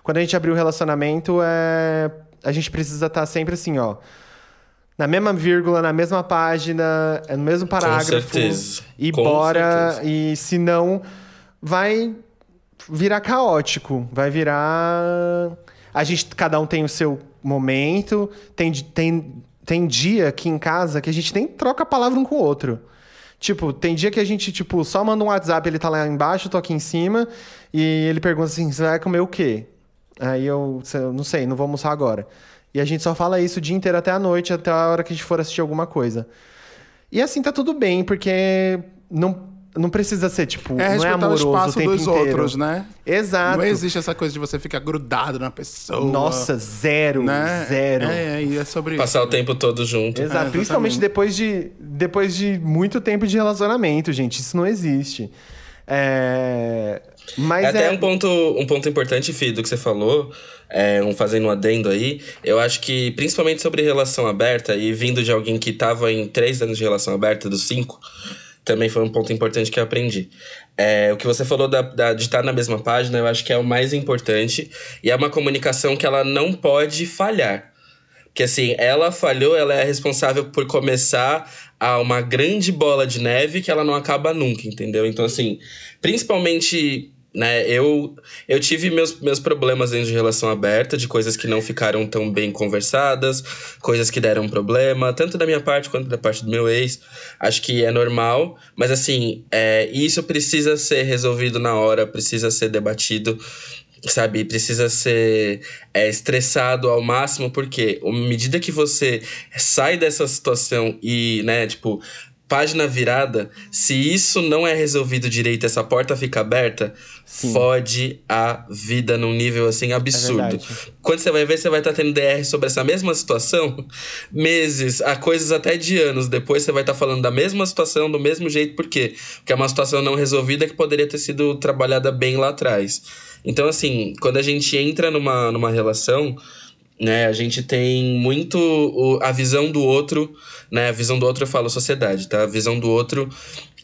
Quando a gente abriu o relacionamento, é a gente precisa estar tá sempre assim, ó. Na mesma vírgula, na mesma página, no mesmo parágrafo. Com certeza. E Com bora. Certeza. E se não, vai virar caótico. Vai virar. A gente, cada um tem o seu momento. Tem, tem, tem dia aqui em casa que a gente nem troca a palavra um com o outro. Tipo, tem dia que a gente, tipo, só manda um WhatsApp, ele tá lá embaixo, eu tô aqui em cima, e ele pergunta assim: você vai comer o quê? Aí eu, eu não sei, não vou almoçar agora. E a gente só fala isso o dia inteiro até a noite, até a hora que a gente for assistir alguma coisa. E assim tá tudo bem, porque não, não precisa ser, tipo, é não é amoroso o espaço o tempo dos inteiro. outros, né? Exato. Não existe essa coisa de você ficar grudado na pessoa. Nossa, zero, né? zero. É, é, é sobre Passar isso. o tempo todo junto. Exato, é, principalmente depois de, depois de muito tempo de relacionamento, gente. Isso não existe. É... Mas é até é... um, ponto, um ponto importante, Fih, do que você falou, é, um, fazendo um adendo aí, eu acho que, principalmente sobre relação aberta, e vindo de alguém que estava em três anos de relação aberta, dos cinco, também foi um ponto importante que eu aprendi. É, o que você falou da, da, de estar na mesma página, eu acho que é o mais importante. E é uma comunicação que ela não pode falhar. Porque assim, ela falhou, ela é responsável por começar a uma grande bola de neve que ela não acaba nunca, entendeu? Então, assim, principalmente né, eu, eu tive meus, meus problemas dentro de relação aberta, de coisas que não ficaram tão bem conversadas, coisas que deram problema, tanto da minha parte quanto da parte do meu ex. Acho que é normal, mas assim, é, isso precisa ser resolvido na hora, precisa ser debatido sabe? Precisa ser é, estressado ao máximo, porque à medida que você sai dessa situação e, né, tipo, página virada, se isso não é resolvido direito, essa porta fica aberta, Sim. fode a vida num nível assim absurdo. É Quando você vai ver, você vai estar tá tendo DR sobre essa mesma situação meses, a coisas até de anos depois, você vai estar tá falando da mesma situação, do mesmo jeito, por quê? Porque é uma situação não resolvida que poderia ter sido trabalhada bem lá atrás. Então, assim, quando a gente entra numa, numa relação, né, a gente tem muito o, a visão do outro né? A visão do outro eu falo sociedade, tá? A visão do outro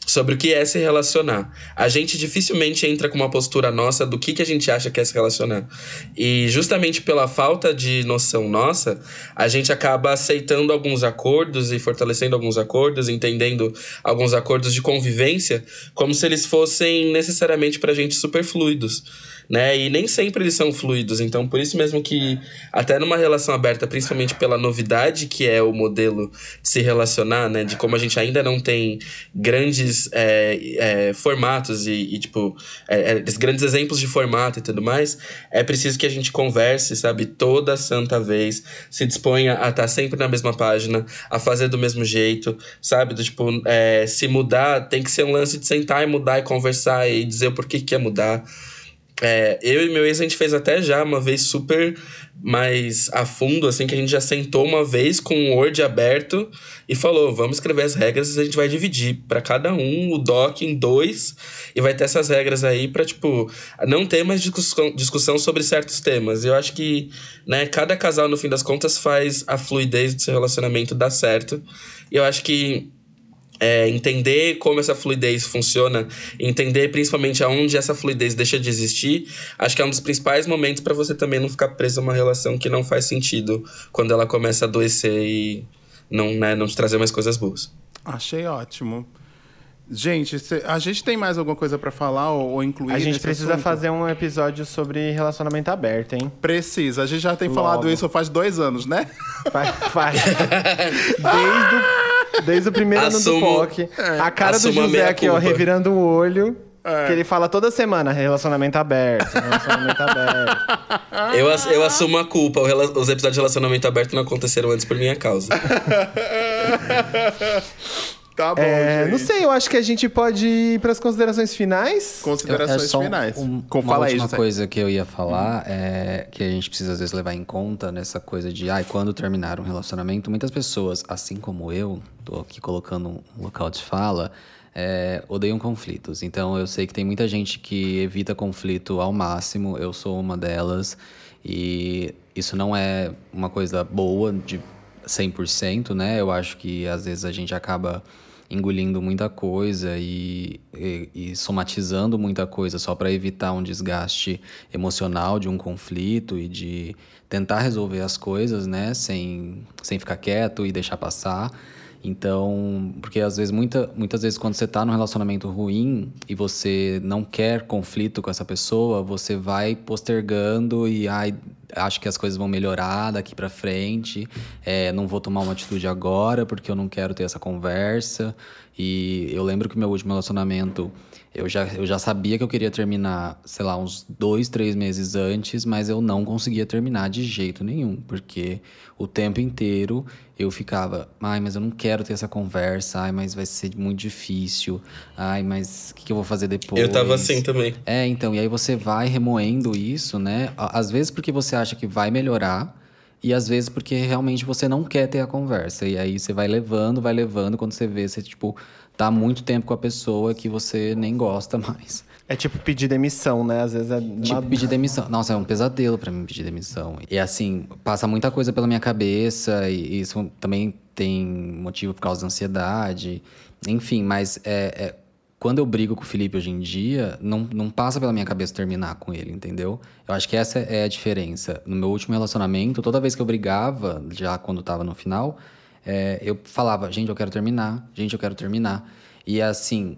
sobre o que é se relacionar. A gente dificilmente entra com uma postura nossa do que, que a gente acha que é se relacionar. E justamente pela falta de noção nossa, a gente acaba aceitando alguns acordos e fortalecendo alguns acordos, entendendo alguns acordos de convivência, como se eles fossem necessariamente pra gente super fluidos né? E nem sempre eles são fluidos. Então, por isso mesmo que, até numa relação aberta, principalmente pela novidade que é o modelo de se relacionar, né? De como a gente ainda não tem grandes é, é, formatos e, e tipo, é, é grandes exemplos de formato e tudo mais, é preciso que a gente converse, sabe? Toda santa vez, se disponha a estar sempre na mesma página, a fazer do mesmo jeito, sabe? Do tipo, é, se mudar, tem que ser um lance de sentar e mudar e conversar e dizer o porquê que quer mudar. É, eu e meu ex, a gente fez até já uma vez super mais a fundo, assim, que a gente já sentou uma vez com o Word aberto e falou: vamos escrever as regras e a gente vai dividir para cada um o doc em dois e vai ter essas regras aí para tipo, não ter mais discussão, discussão sobre certos temas. Eu acho que, né, cada casal, no fim das contas, faz a fluidez do seu relacionamento dar certo. E eu acho que é, entender como essa fluidez funciona, entender principalmente aonde essa fluidez deixa de existir, acho que é um dos principais momentos para você também não ficar preso a uma relação que não faz sentido quando ela começa a adoecer e não, né, não te trazer mais coisas boas. Achei ótimo. Gente, a gente tem mais alguma coisa para falar ou, ou, incluir? A gente precisa assunto? fazer um episódio sobre relacionamento aberto, hein? Precisa. A gente já tem Logo. falado isso faz dois anos, né? Faz. faz. Desde o Desde o primeiro Assumo, ano do POC. É. A cara do José aqui, ó, revirando o olho. É. Que ele fala toda semana, relacionamento aberto, relacionamento aberto. Eu, eu assumo a culpa. Os episódios de relacionamento aberto não aconteceram antes por minha causa. Tá bom, é, Não sei, eu acho que a gente pode ir para as considerações finais. Considerações é finais. Um, Com, uma fala última aí, coisa que eu ia falar é que a gente precisa às vezes levar em conta nessa coisa de, ai, quando terminar um relacionamento, muitas pessoas, assim como eu, tô aqui colocando um local de fala, é, odeiam conflitos. Então eu sei que tem muita gente que evita conflito ao máximo, eu sou uma delas, e isso não é uma coisa boa de 100%, né? Eu acho que às vezes a gente acaba engolindo muita coisa e, e, e somatizando muita coisa só para evitar um desgaste emocional de um conflito e de tentar resolver as coisas, né, sem, sem ficar quieto e deixar passar. Então, porque às vezes, muita, muitas vezes, quando você está num relacionamento ruim e você não quer conflito com essa pessoa, você vai postergando e ai, acho que as coisas vão melhorar daqui para frente. É, não vou tomar uma atitude agora porque eu não quero ter essa conversa. E eu lembro que meu último relacionamento eu já, eu já sabia que eu queria terminar, sei lá, uns dois, três meses antes, mas eu não conseguia terminar de jeito nenhum, porque o tempo inteiro eu ficava, ai, mas eu não quero ter essa conversa, ai, mas vai ser muito difícil, ai, mas o que, que, eu vou fazer depois? Eu tava assim também. É, então, e aí você vai remoendo isso, né? Às vezes porque você acha que vai melhorar, e às vezes porque realmente você não quer ter a conversa. E aí você vai levando, vai levando, quando você vê, você, tipo, tá muito tempo com a pessoa que você nem gosta mais. É tipo pedir demissão, né? Às vezes é. Tipo pedir demissão. Nossa, é um pesadelo para mim pedir demissão. E assim, passa muita coisa pela minha cabeça, e isso também tem motivo por causa da ansiedade. Enfim, mas é, é, quando eu brigo com o Felipe hoje em dia, não, não passa pela minha cabeça terminar com ele, entendeu? Eu acho que essa é a diferença. No meu último relacionamento, toda vez que eu brigava, já quando tava no final, é, eu falava, gente, eu quero terminar, gente, eu quero terminar. E assim,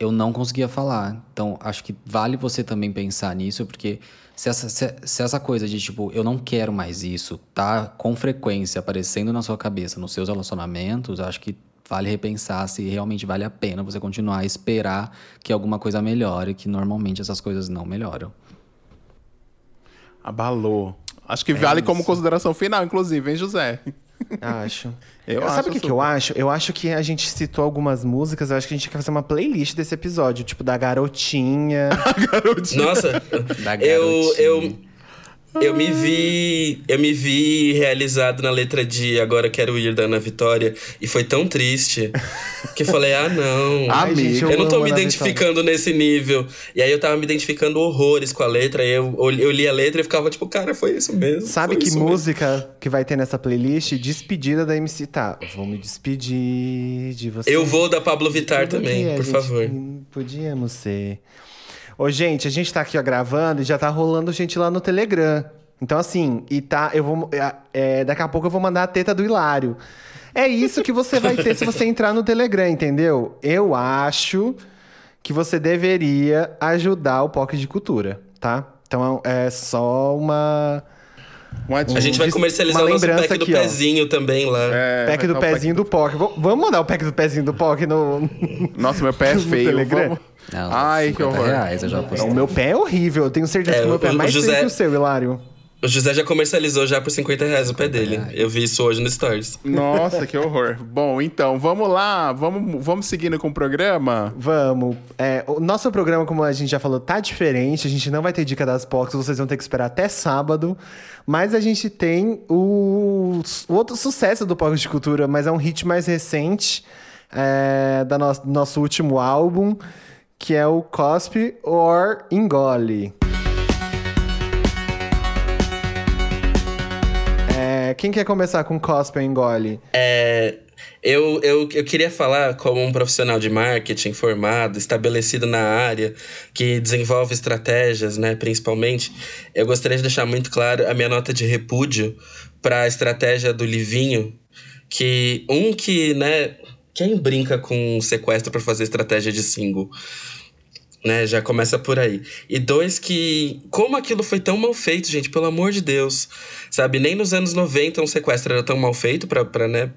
eu não conseguia falar. Então, acho que vale você também pensar nisso, porque se essa, se, se, essa coisa de, tipo, eu não quero mais isso, tá com frequência aparecendo na sua cabeça, nos seus relacionamentos, acho que vale repensar se realmente vale a pena você continuar a esperar que alguma coisa melhore, que normalmente essas coisas não melhoram. Abalou. Acho que é vale isso. como consideração final, inclusive, hein, José? Acho. Eu Sabe acho o que, que eu acho? Eu acho que a gente citou algumas músicas, eu acho que a gente quer fazer uma playlist desse episódio, tipo da garotinha. a garotinha. Nossa, da garotinha. eu, eu, eu me vi, eu me vi realizado na letra de Agora Quero Ir da Ana Vitória e foi tão triste que eu falei: "Ah, não. Ai, gente, eu, eu não tô me identificando Vitória. nesse nível". E aí eu tava me identificando horrores com a letra, e eu, eu li a letra e ficava tipo: "Cara, foi isso mesmo". Sabe que música mesmo. que vai ter nessa playlist? Despedida da MC Tá. Vou me despedir de você. Eu vou da Pablo Vittar também, por favor. Podíamos ser Ô, gente, a gente tá aqui ó, gravando e já tá rolando gente lá no Telegram. Então, assim, e tá. Eu vou. É, é, daqui a pouco eu vou mandar a teta do Hilário. É isso que você vai ter se você entrar no Telegram, entendeu? Eu acho que você deveria ajudar o POC de Cultura, tá? Então é só uma. Um, a gente vai comercializar o nosso pack aqui, do pezinho ó. também lá. É, pack do pezinho pack do POC. Vamos mandar o pack do pezinho do POC no. Nossa, meu pé é feio. Telegram. Vamos... Não, Ai, que horror. Reais, eu já o meu pé é horrível. Eu tenho certeza é, que o meu pé é mais José... feio que o seu, Hilário. O José já comercializou já por 50 reais o pé dele. Eu vi isso hoje no Stories. Nossa, que horror. Bom, então, vamos lá. Vamos, vamos seguindo com o programa? Vamos. É, o nosso programa, como a gente já falou, tá diferente. A gente não vai ter dica das POCs, vocês vão ter que esperar até sábado. Mas a gente tem o, o outro sucesso do POC de Cultura, mas é um hit mais recente é, da no, do nosso último álbum que é o Cospe or Engole. É, quem quer começar com Cospe ou Engole? É, eu, eu, eu queria falar como um profissional de marketing formado, estabelecido na área, que desenvolve estratégias, né, principalmente. Eu gostaria de deixar muito claro a minha nota de repúdio para a estratégia do Livinho, que um que, né, quem brinca com sequestro para fazer estratégia de single? Né, já começa por aí. E dois, que. Como aquilo foi tão mal feito, gente, pelo amor de Deus. Sabe, nem nos anos 90 um sequestro era tão mal feito pra né,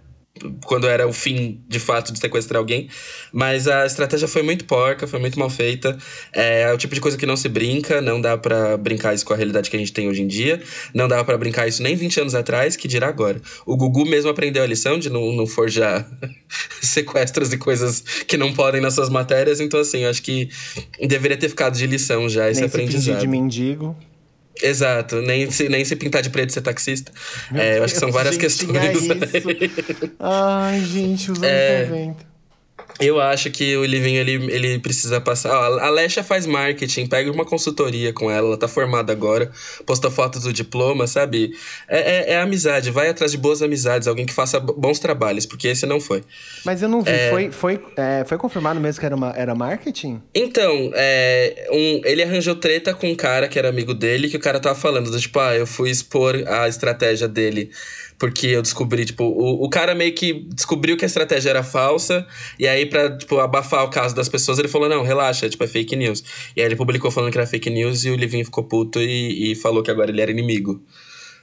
quando era o fim de fato de sequestrar alguém. Mas a estratégia foi muito porca, foi muito mal feita. É, é o tipo de coisa que não se brinca, não dá para brincar isso com a realidade que a gente tem hoje em dia. Não dá para brincar isso nem 20 anos atrás, que dirá agora. O Gugu mesmo aprendeu a lição de não, não forjar sequestros e coisas que não podem nas suas matérias. Então, assim, eu acho que deveria ter ficado de lição já esse nem aprendizado. Se de mendigo. Exato, nem se, nem se pintar de preto ser taxista. É, eu acho que são várias gente, questões. É Ai, gente, os anos é... 90. Eu acho que o Livinho ele, ele precisa passar. Ó, a Lesha faz marketing, pega uma consultoria com ela, ela tá formada agora, posta fotos do diploma, sabe? É, é, é, amizade, vai atrás de boas amizades, alguém que faça bons trabalhos, porque esse não foi. Mas eu não vi, é... foi, foi, é, foi confirmado mesmo que era, uma, era marketing? Então, é, um, ele arranjou treta com um cara que era amigo dele, que o cara tava falando, tipo, ah, eu fui expor a estratégia dele porque eu descobri, tipo, o, o cara meio que descobriu que a estratégia era falsa, e aí pra, tipo, abafar o caso das pessoas, ele falou, não, relaxa, tipo, é fake news. E aí ele publicou falando que era fake news, e o Livinho ficou puto e, e falou que agora ele era inimigo.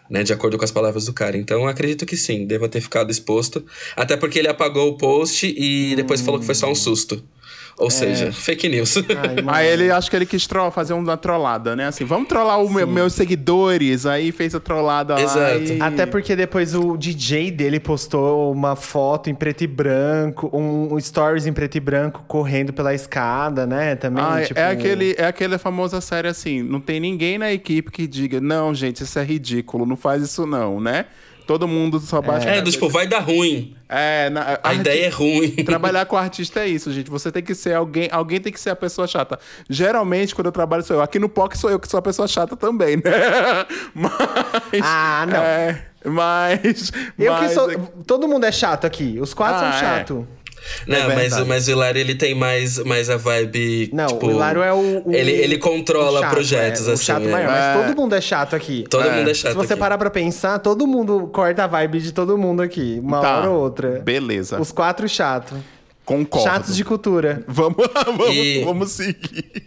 Né, de acordo com as palavras do cara. Então, acredito que sim, deva ter ficado exposto. Até porque ele apagou o post e depois hum. falou que foi só um susto. Ou é. seja, fake news. Ai, aí ele, acho que ele quis fazer uma trollada, né? Assim, vamos trollar os meus seguidores. Aí fez a trollada Exato. lá. E... Até porque depois o DJ dele postou uma foto em preto e branco, um, um stories em preto e branco correndo pela escada, né? Também. Ah, tipo... é, aquele, é aquela famosa série assim: não tem ninguém na equipe que diga, não, gente, isso é ridículo, não faz isso não, né? Todo mundo só bate. É, é tipo, vai dar ruim. É, na, a, a ideia é ruim. Trabalhar com artista é isso, gente. Você tem que ser alguém, alguém tem que ser a pessoa chata. Geralmente, quando eu trabalho, sou eu. Aqui no POC sou eu que sou a pessoa chata também, né? Mas. Ah, não. É, mas. Eu mas... que sou. Todo mundo é chato aqui. Os quatro ah, são chatos. É. Não, É mas, mas o Hilário ele tem mais, mais a vibe. Não, tipo, o Hilário é o. o- ele, ele controla o chato, projetos, é, assim. O chato é. maior, É. mas todo mundo é chato aqui. Todo É. mundo é chato. Se você aqui. parar pra pensar, todo mundo corta a vibe de todo mundo aqui. Uma Tá. hora ou outra. Beleza. Os quatro chatos. Concordo. Chatos de cultura. Vamos, vamos, E- vamos seguir.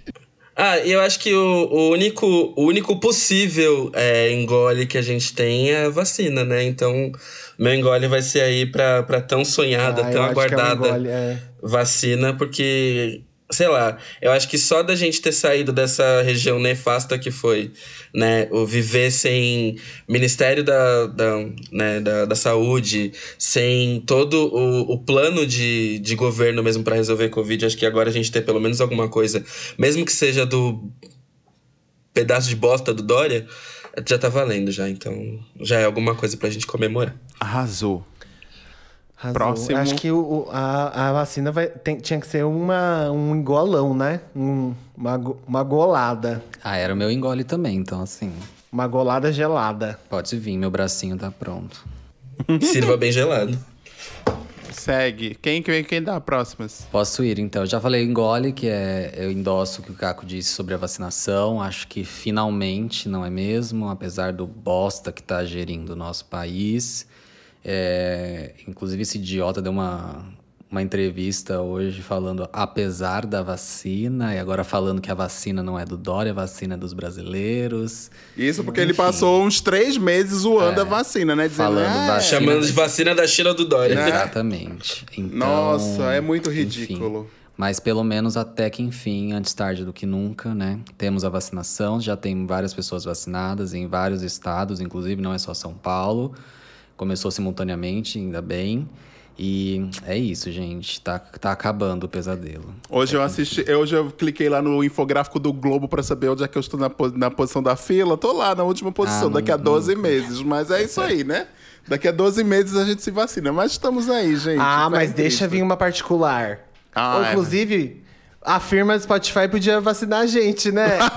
Ah, eu acho que o, o único, o único possível é, engole que a gente tem é a vacina, né? Então, meu engole vai ser aí pra, pra tão sonhada, Ah, tão é aguardada engole, é. vacina, porque, sei lá, eu acho que só da gente ter saído dessa região nefasta que foi, né? O viver sem Ministério da, da, né, da, da Saúde, sem todo o, o plano de, de governo mesmo para resolver Covid, acho que agora a gente ter pelo menos alguma coisa, mesmo que seja do pedaço de bosta do Dória, já tá valendo já, então já é alguma coisa pra gente comemorar. Arrasou. Arrasou. Próximo. Acho que o, a, a vacina vai, tem- tinha que ser uma, um engolão, né? Um- uma, uma golada. Ah, era o meu engole também, então assim, Uma golada gelada. pode vir, meu bracinho tá pronto. Sirva bem gelado. Segue. Quem, quem, quem dá próximas? Posso ir, então. Eu já falei engole, que é eu endosso o que o Caco disse sobre a vacinação. Acho que finalmente, não é mesmo? Apesar do bosta que tá gerindo o nosso país. É, Inclusive, esse idiota deu uma, uma entrevista hoje falando apesar da vacina, e agora falando que a vacina não é do Dória, a vacina é dos brasileiros. Isso porque ele passou uns três meses zoando a vacina, né? Dizendo, Falando "Ah, vacina. Chamando de vacina da China do Dória. Né? Exatamente. Então, Nossa, é muito enfim. ridículo. Mas pelo menos até que enfim, antes tarde do que nunca, né? Temos a vacinação, já tem várias pessoas vacinadas em vários estados, inclusive não é só São Paulo. Começou simultaneamente, ainda bem. E é isso, gente. Tá, tá acabando o pesadelo. Hoje eu assisti, hoje eu cliquei lá no infográfico do Globo pra saber onde é que eu estou na, na posição da fila. Tô lá na última posição, Ah, não- daqui a 12 não- meses. Mas é isso aí, né? Daqui a 12 meses a gente se vacina. Mas estamos aí, gente. Ah, mas deixa triste. vir uma particular. Ah, é. Inclusive, a firma do Spotify podia vacinar a gente, né?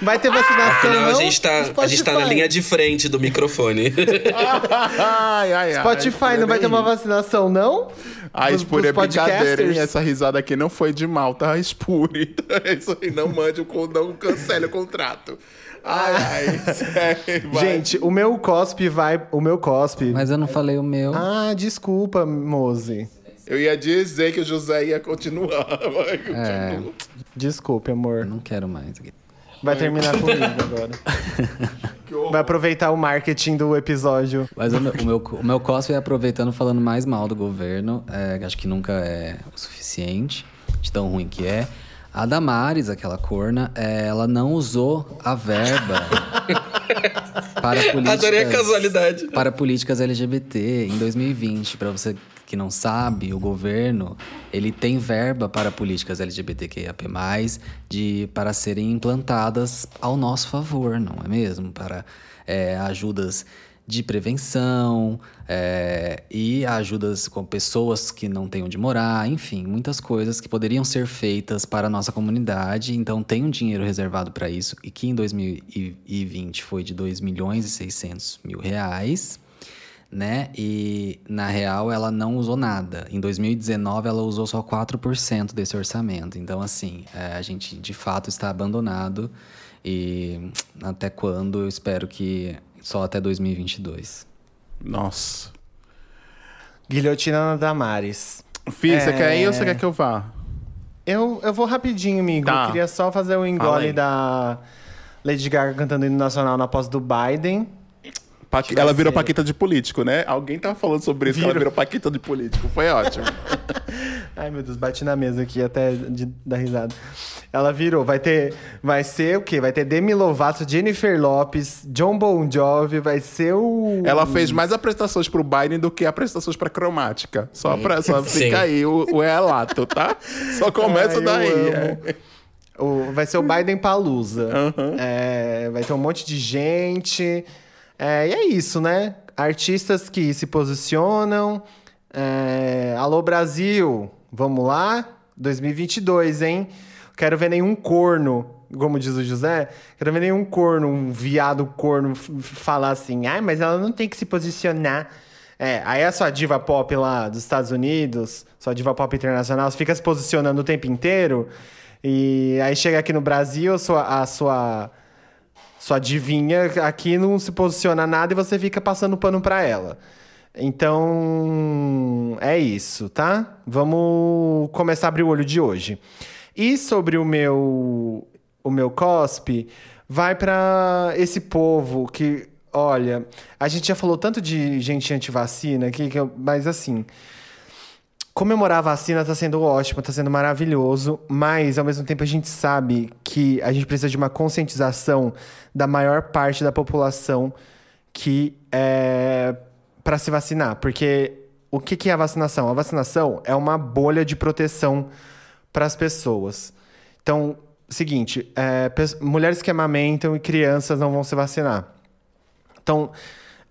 Vai ter vacinação, Afinal, a não? gente, tá, a gente tá na linha de frente do microfone. ai, ai, ai. Spotify não vai ter uma vacinação, não? A Spuri é brincadeira, hein? Essa risada aqui não foi de mal, tá? A Spuri. Isso aí, não mande, não cancele o contrato. Ai, ai, sério. Gente, o meu cospe vai... O meu cospe... Mas eu não falei o meu. Ah, desculpa, Mose. Eu ia dizer que o José ia continuar. Vai, É. Desculpe, amor. não quero mais. Vai terminar comigo agora. Vai aproveitar o marketing do episódio. Mas o meu, o meu, o meu cospe é aproveitando falando mais mal do governo. é, acho que nunca é o suficiente, de tão ruim que é. A Damares, aquela corna, é, ela não usou a verba para políticas... Adorei a casualidade. Para políticas LGBT em 2020. Para você que não sabe, o governo ele tem verba para políticas LGBTQIAP+, de, para serem implantadas ao nosso favor, não é mesmo? Para é, ajudas de prevenção é, e ajudas com pessoas que não têm onde morar, enfim, muitas coisas que poderiam ser feitas para a nossa comunidade. Então tem um dinheiro reservado para isso e que em 2020 foi de 2 milhões e 600 mil reais né? E na real ela não usou nada. Em 2019 ela usou só 4% desse orçamento. Então assim, é, a gente de fato está abandonado e até quando eu espero que só até 2022. Nossa. Guilhotina na Damares. Fih, você É. quer ir ou você quer que eu vá? Eu, eu vou rapidinho, amigo. Tá. Eu queria só fazer o Fala engole da Lady Gaga cantando hino nacional na posse do Biden. Ela virou paquita de político, né? Alguém tava falando sobre isso, que ela Virou. paquita de político. Foi ótimo. Ai, meu Deus, bati na mesa aqui até de dar risada. Ela virou. Vai ter. Vai ser o quê? Vai ter Demi Lovato, Jennifer Lopes, John Bon Jovi, vai ser o. Ela fez mais apresentações pro Biden do que apresentações pra cromática. Só pra só fica aí o, o relato, tá? Só começa Ai, daí. é. O- vai ser o Biden Palusa. É, vai ter um monte de gente. É, e é isso, né? Artistas que se posicionam. É, Alô Brasil, vamos lá? 2022, hein? Quero ver nenhum corno, como diz o José. Quero ver nenhum corno, um viado corno, falar assim. Ai, mas ela não tem que se posicionar. É, aí a sua diva pop lá dos Estados Unidos, sua diva pop internacional, fica se posicionando o tempo inteiro. E aí chega aqui no Brasil, a sua, a sua, sua divinha aqui não se posiciona nada e você fica passando pano pra ela. Então, é isso, tá? Vamos começar a abrir o olho de hoje. E sobre o meu o meu cospe, vai pra esse povo que, olha, a gente já falou tanto de gente antivacina aqui, que mas assim, comemorar a vacina tá sendo ótimo, tá sendo maravilhoso, mas ao mesmo tempo a gente sabe que a gente precisa de uma conscientização da maior parte da população que é para se vacinar, porque o que, que é a vacinação? A vacinação é uma bolha de proteção para as pessoas. Então, seguinte, é, mulheres que amamentam e crianças não vão se vacinar. Então,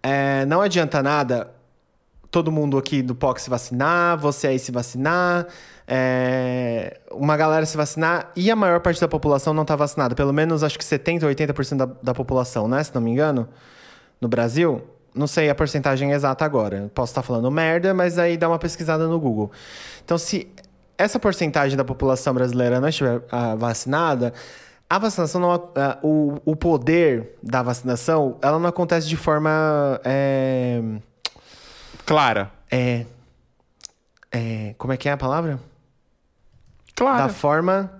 é, não adianta nada todo mundo aqui do POC se vacinar, você aí se vacinar, é, uma galera se vacinar e a maior parte da população não está vacinada. Pelo menos acho que 70% ou 80% da, da população, né? Se não me engano, no Brasil. Não sei a porcentagem exata agora. Posso estar falando merda, mas aí dá uma pesquisada no Google. Então, se essa porcentagem da população brasileira não estiver ah, vacinada, a vacinação não, ah, o, o poder da vacinação, ela não acontece de forma é, Clara. é, é, como é que é a palavra? Clara. Da forma.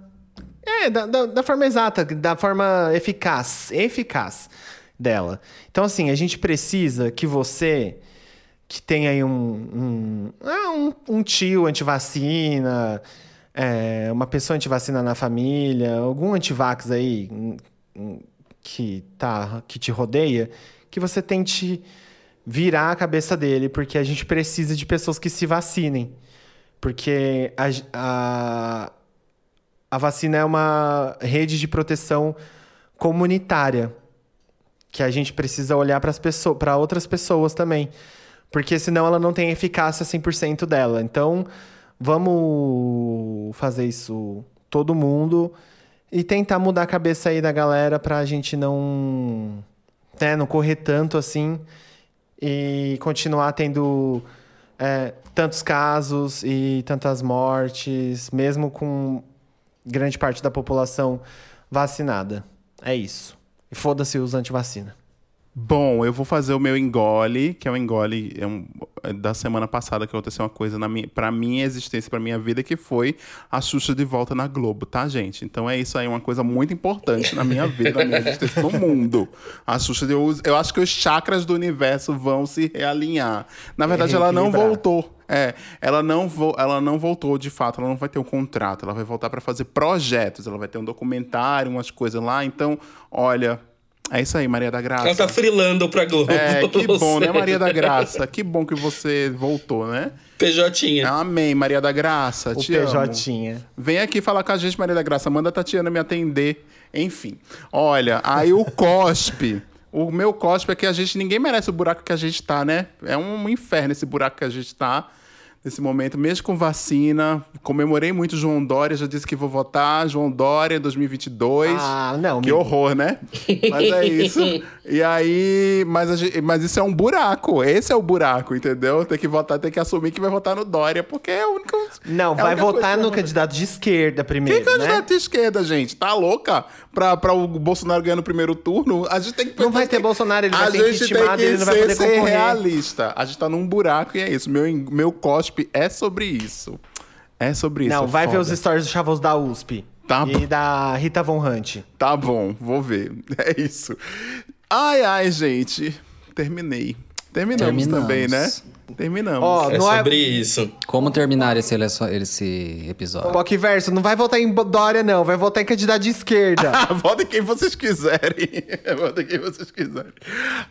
É, da, da, da forma exata, da forma eficaz. Eficaz dela. Então, assim, a gente precisa que você, que tem aí um. um, ah, um, um tio antivacina, é, uma pessoa antivacina na família, algum antivax aí hum, hum, que, tá, que te rodeia, que você tente virar a cabeça dele, porque a gente precisa de pessoas que se vacinem. Porque a, a, a vacina é uma rede de proteção comunitária que a gente precisa olhar para pessoas, para outras pessoas também, porque senão ela não tem eficácia 100% dela. Então, vamos fazer isso todo mundo e tentar mudar a cabeça aí da galera pra gente não, né, não correr tanto assim e continuar tendo é, tantos casos e tantas mortes, mesmo com grande parte da população vacinada. É isso. E foda-se os antivacina. Bom, eu vou fazer o meu engole, que é um engole é um- é da semana passada que aconteceu uma coisa na minha, pra minha existência, pra minha vida, que foi a Xuxa de volta na Globo, tá, gente? Então é isso aí, uma coisa muito importante na minha vida, na minha existência no mundo. A Xuxa, de, eu, eu acho que os chakras do universo vão se realinhar. Na verdade, ela não voltou. É, ela não, vo ela não voltou de fato, ela não vai ter um contrato, ela vai voltar pra fazer projetos, ela vai ter um documentário, umas coisas lá. Então, olha, é isso aí, Maria da Graça. Ela tá frilando pra Globo. É, que bom, né. Maria da Graça? Que bom que você voltou, né? PJ. Amém, Maria da Graça. O te amo. PJ. Vem aqui falar com a gente, Maria da Graça. Manda a Tatiana me atender. Enfim. Olha, aí o cospe. O meu cospe é que a gente. Ninguém merece o buraco que a gente tá, né? É um inferno esse buraco que a gente tá. Nesse momento, mesmo com vacina, comemorei muito João Dória, já disse que vou votar João Dória 2022. Ah, não. Que me- horror, né? Mas é isso. E aí, mas, gente- mas isso é um buraco. Esse é o buraco, entendeu? Tem que votar, tem que assumir que vai votar no Dória, porque é o único. Não, é vai votar que no candidato de esquerda primeiro, Quem é né? candidato de esquerda, gente? Tá louca? Pra, pra o Bolsonaro ganhar no primeiro turno? A gente tem que Não vai ter Bolsonaro, ele vai a ser gente impeachmentado tem que e ele não vai ser, poder ser concorrer. realista. A gente tá num buraco e é isso. Meu, meu é sobre isso. É sobre isso. Não, vai ver foda. os stories do Chavos da USP. Tá e bom. da Rita Von Hunt. Tá bom, vou ver. É isso. Ai, ai, gente. Terminei. Terminamos, Terminamos. também, né? Terminamos. Ó, É não é- sobre isso. Como terminar esse, esse episódio? Poc Verso, não vai votar em Dória, não. Vai votar em candidato de esquerda. Votem quem vocês quiserem. Votem quem vocês quiserem.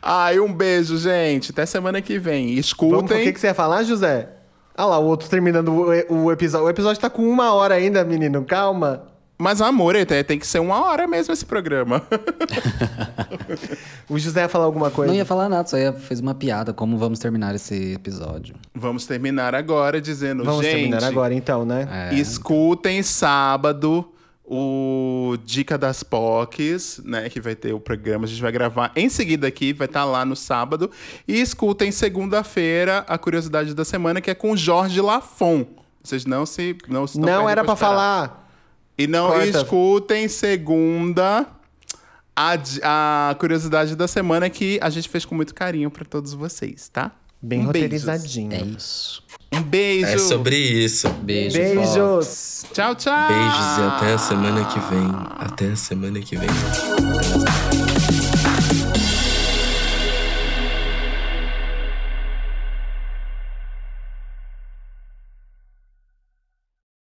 Ai, um beijo, gente. Até semana que vem. Vamos, o Escutem. que, que você ia falar, José? Ah lá, o outro terminando o, o episódio. O episódio tá com uma hora ainda, menino. Calma. Mas, amor, tem tem que ser uma hora mesmo esse programa. O José ia falar alguma coisa. Não ia falar nada, só ia fez uma piada. Como vamos terminar esse episódio? Vamos terminar agora dizendo, Vamos gente. terminar agora, então, né? É. Escutem sábado o Dica das POCs, né? Que vai ter o programa. A gente vai gravar em seguida aqui, vai estar lá no sábado. E escutem segunda-feira a curiosidade da semana, que é com Jorge Lafon. Vocês não se. Não, Não, perdem era esperar. falar. E não Corta. escutem segunda. A, a curiosidade da semana que a gente fez com muito carinho pra todos vocês, tá? Bem Um beijos. roteirizadinho. É isso. Um beijo. É sobre isso. Beijo. Beijos. Tchau, tchau. Beijos e até a semana que vem. Até a semana que vem.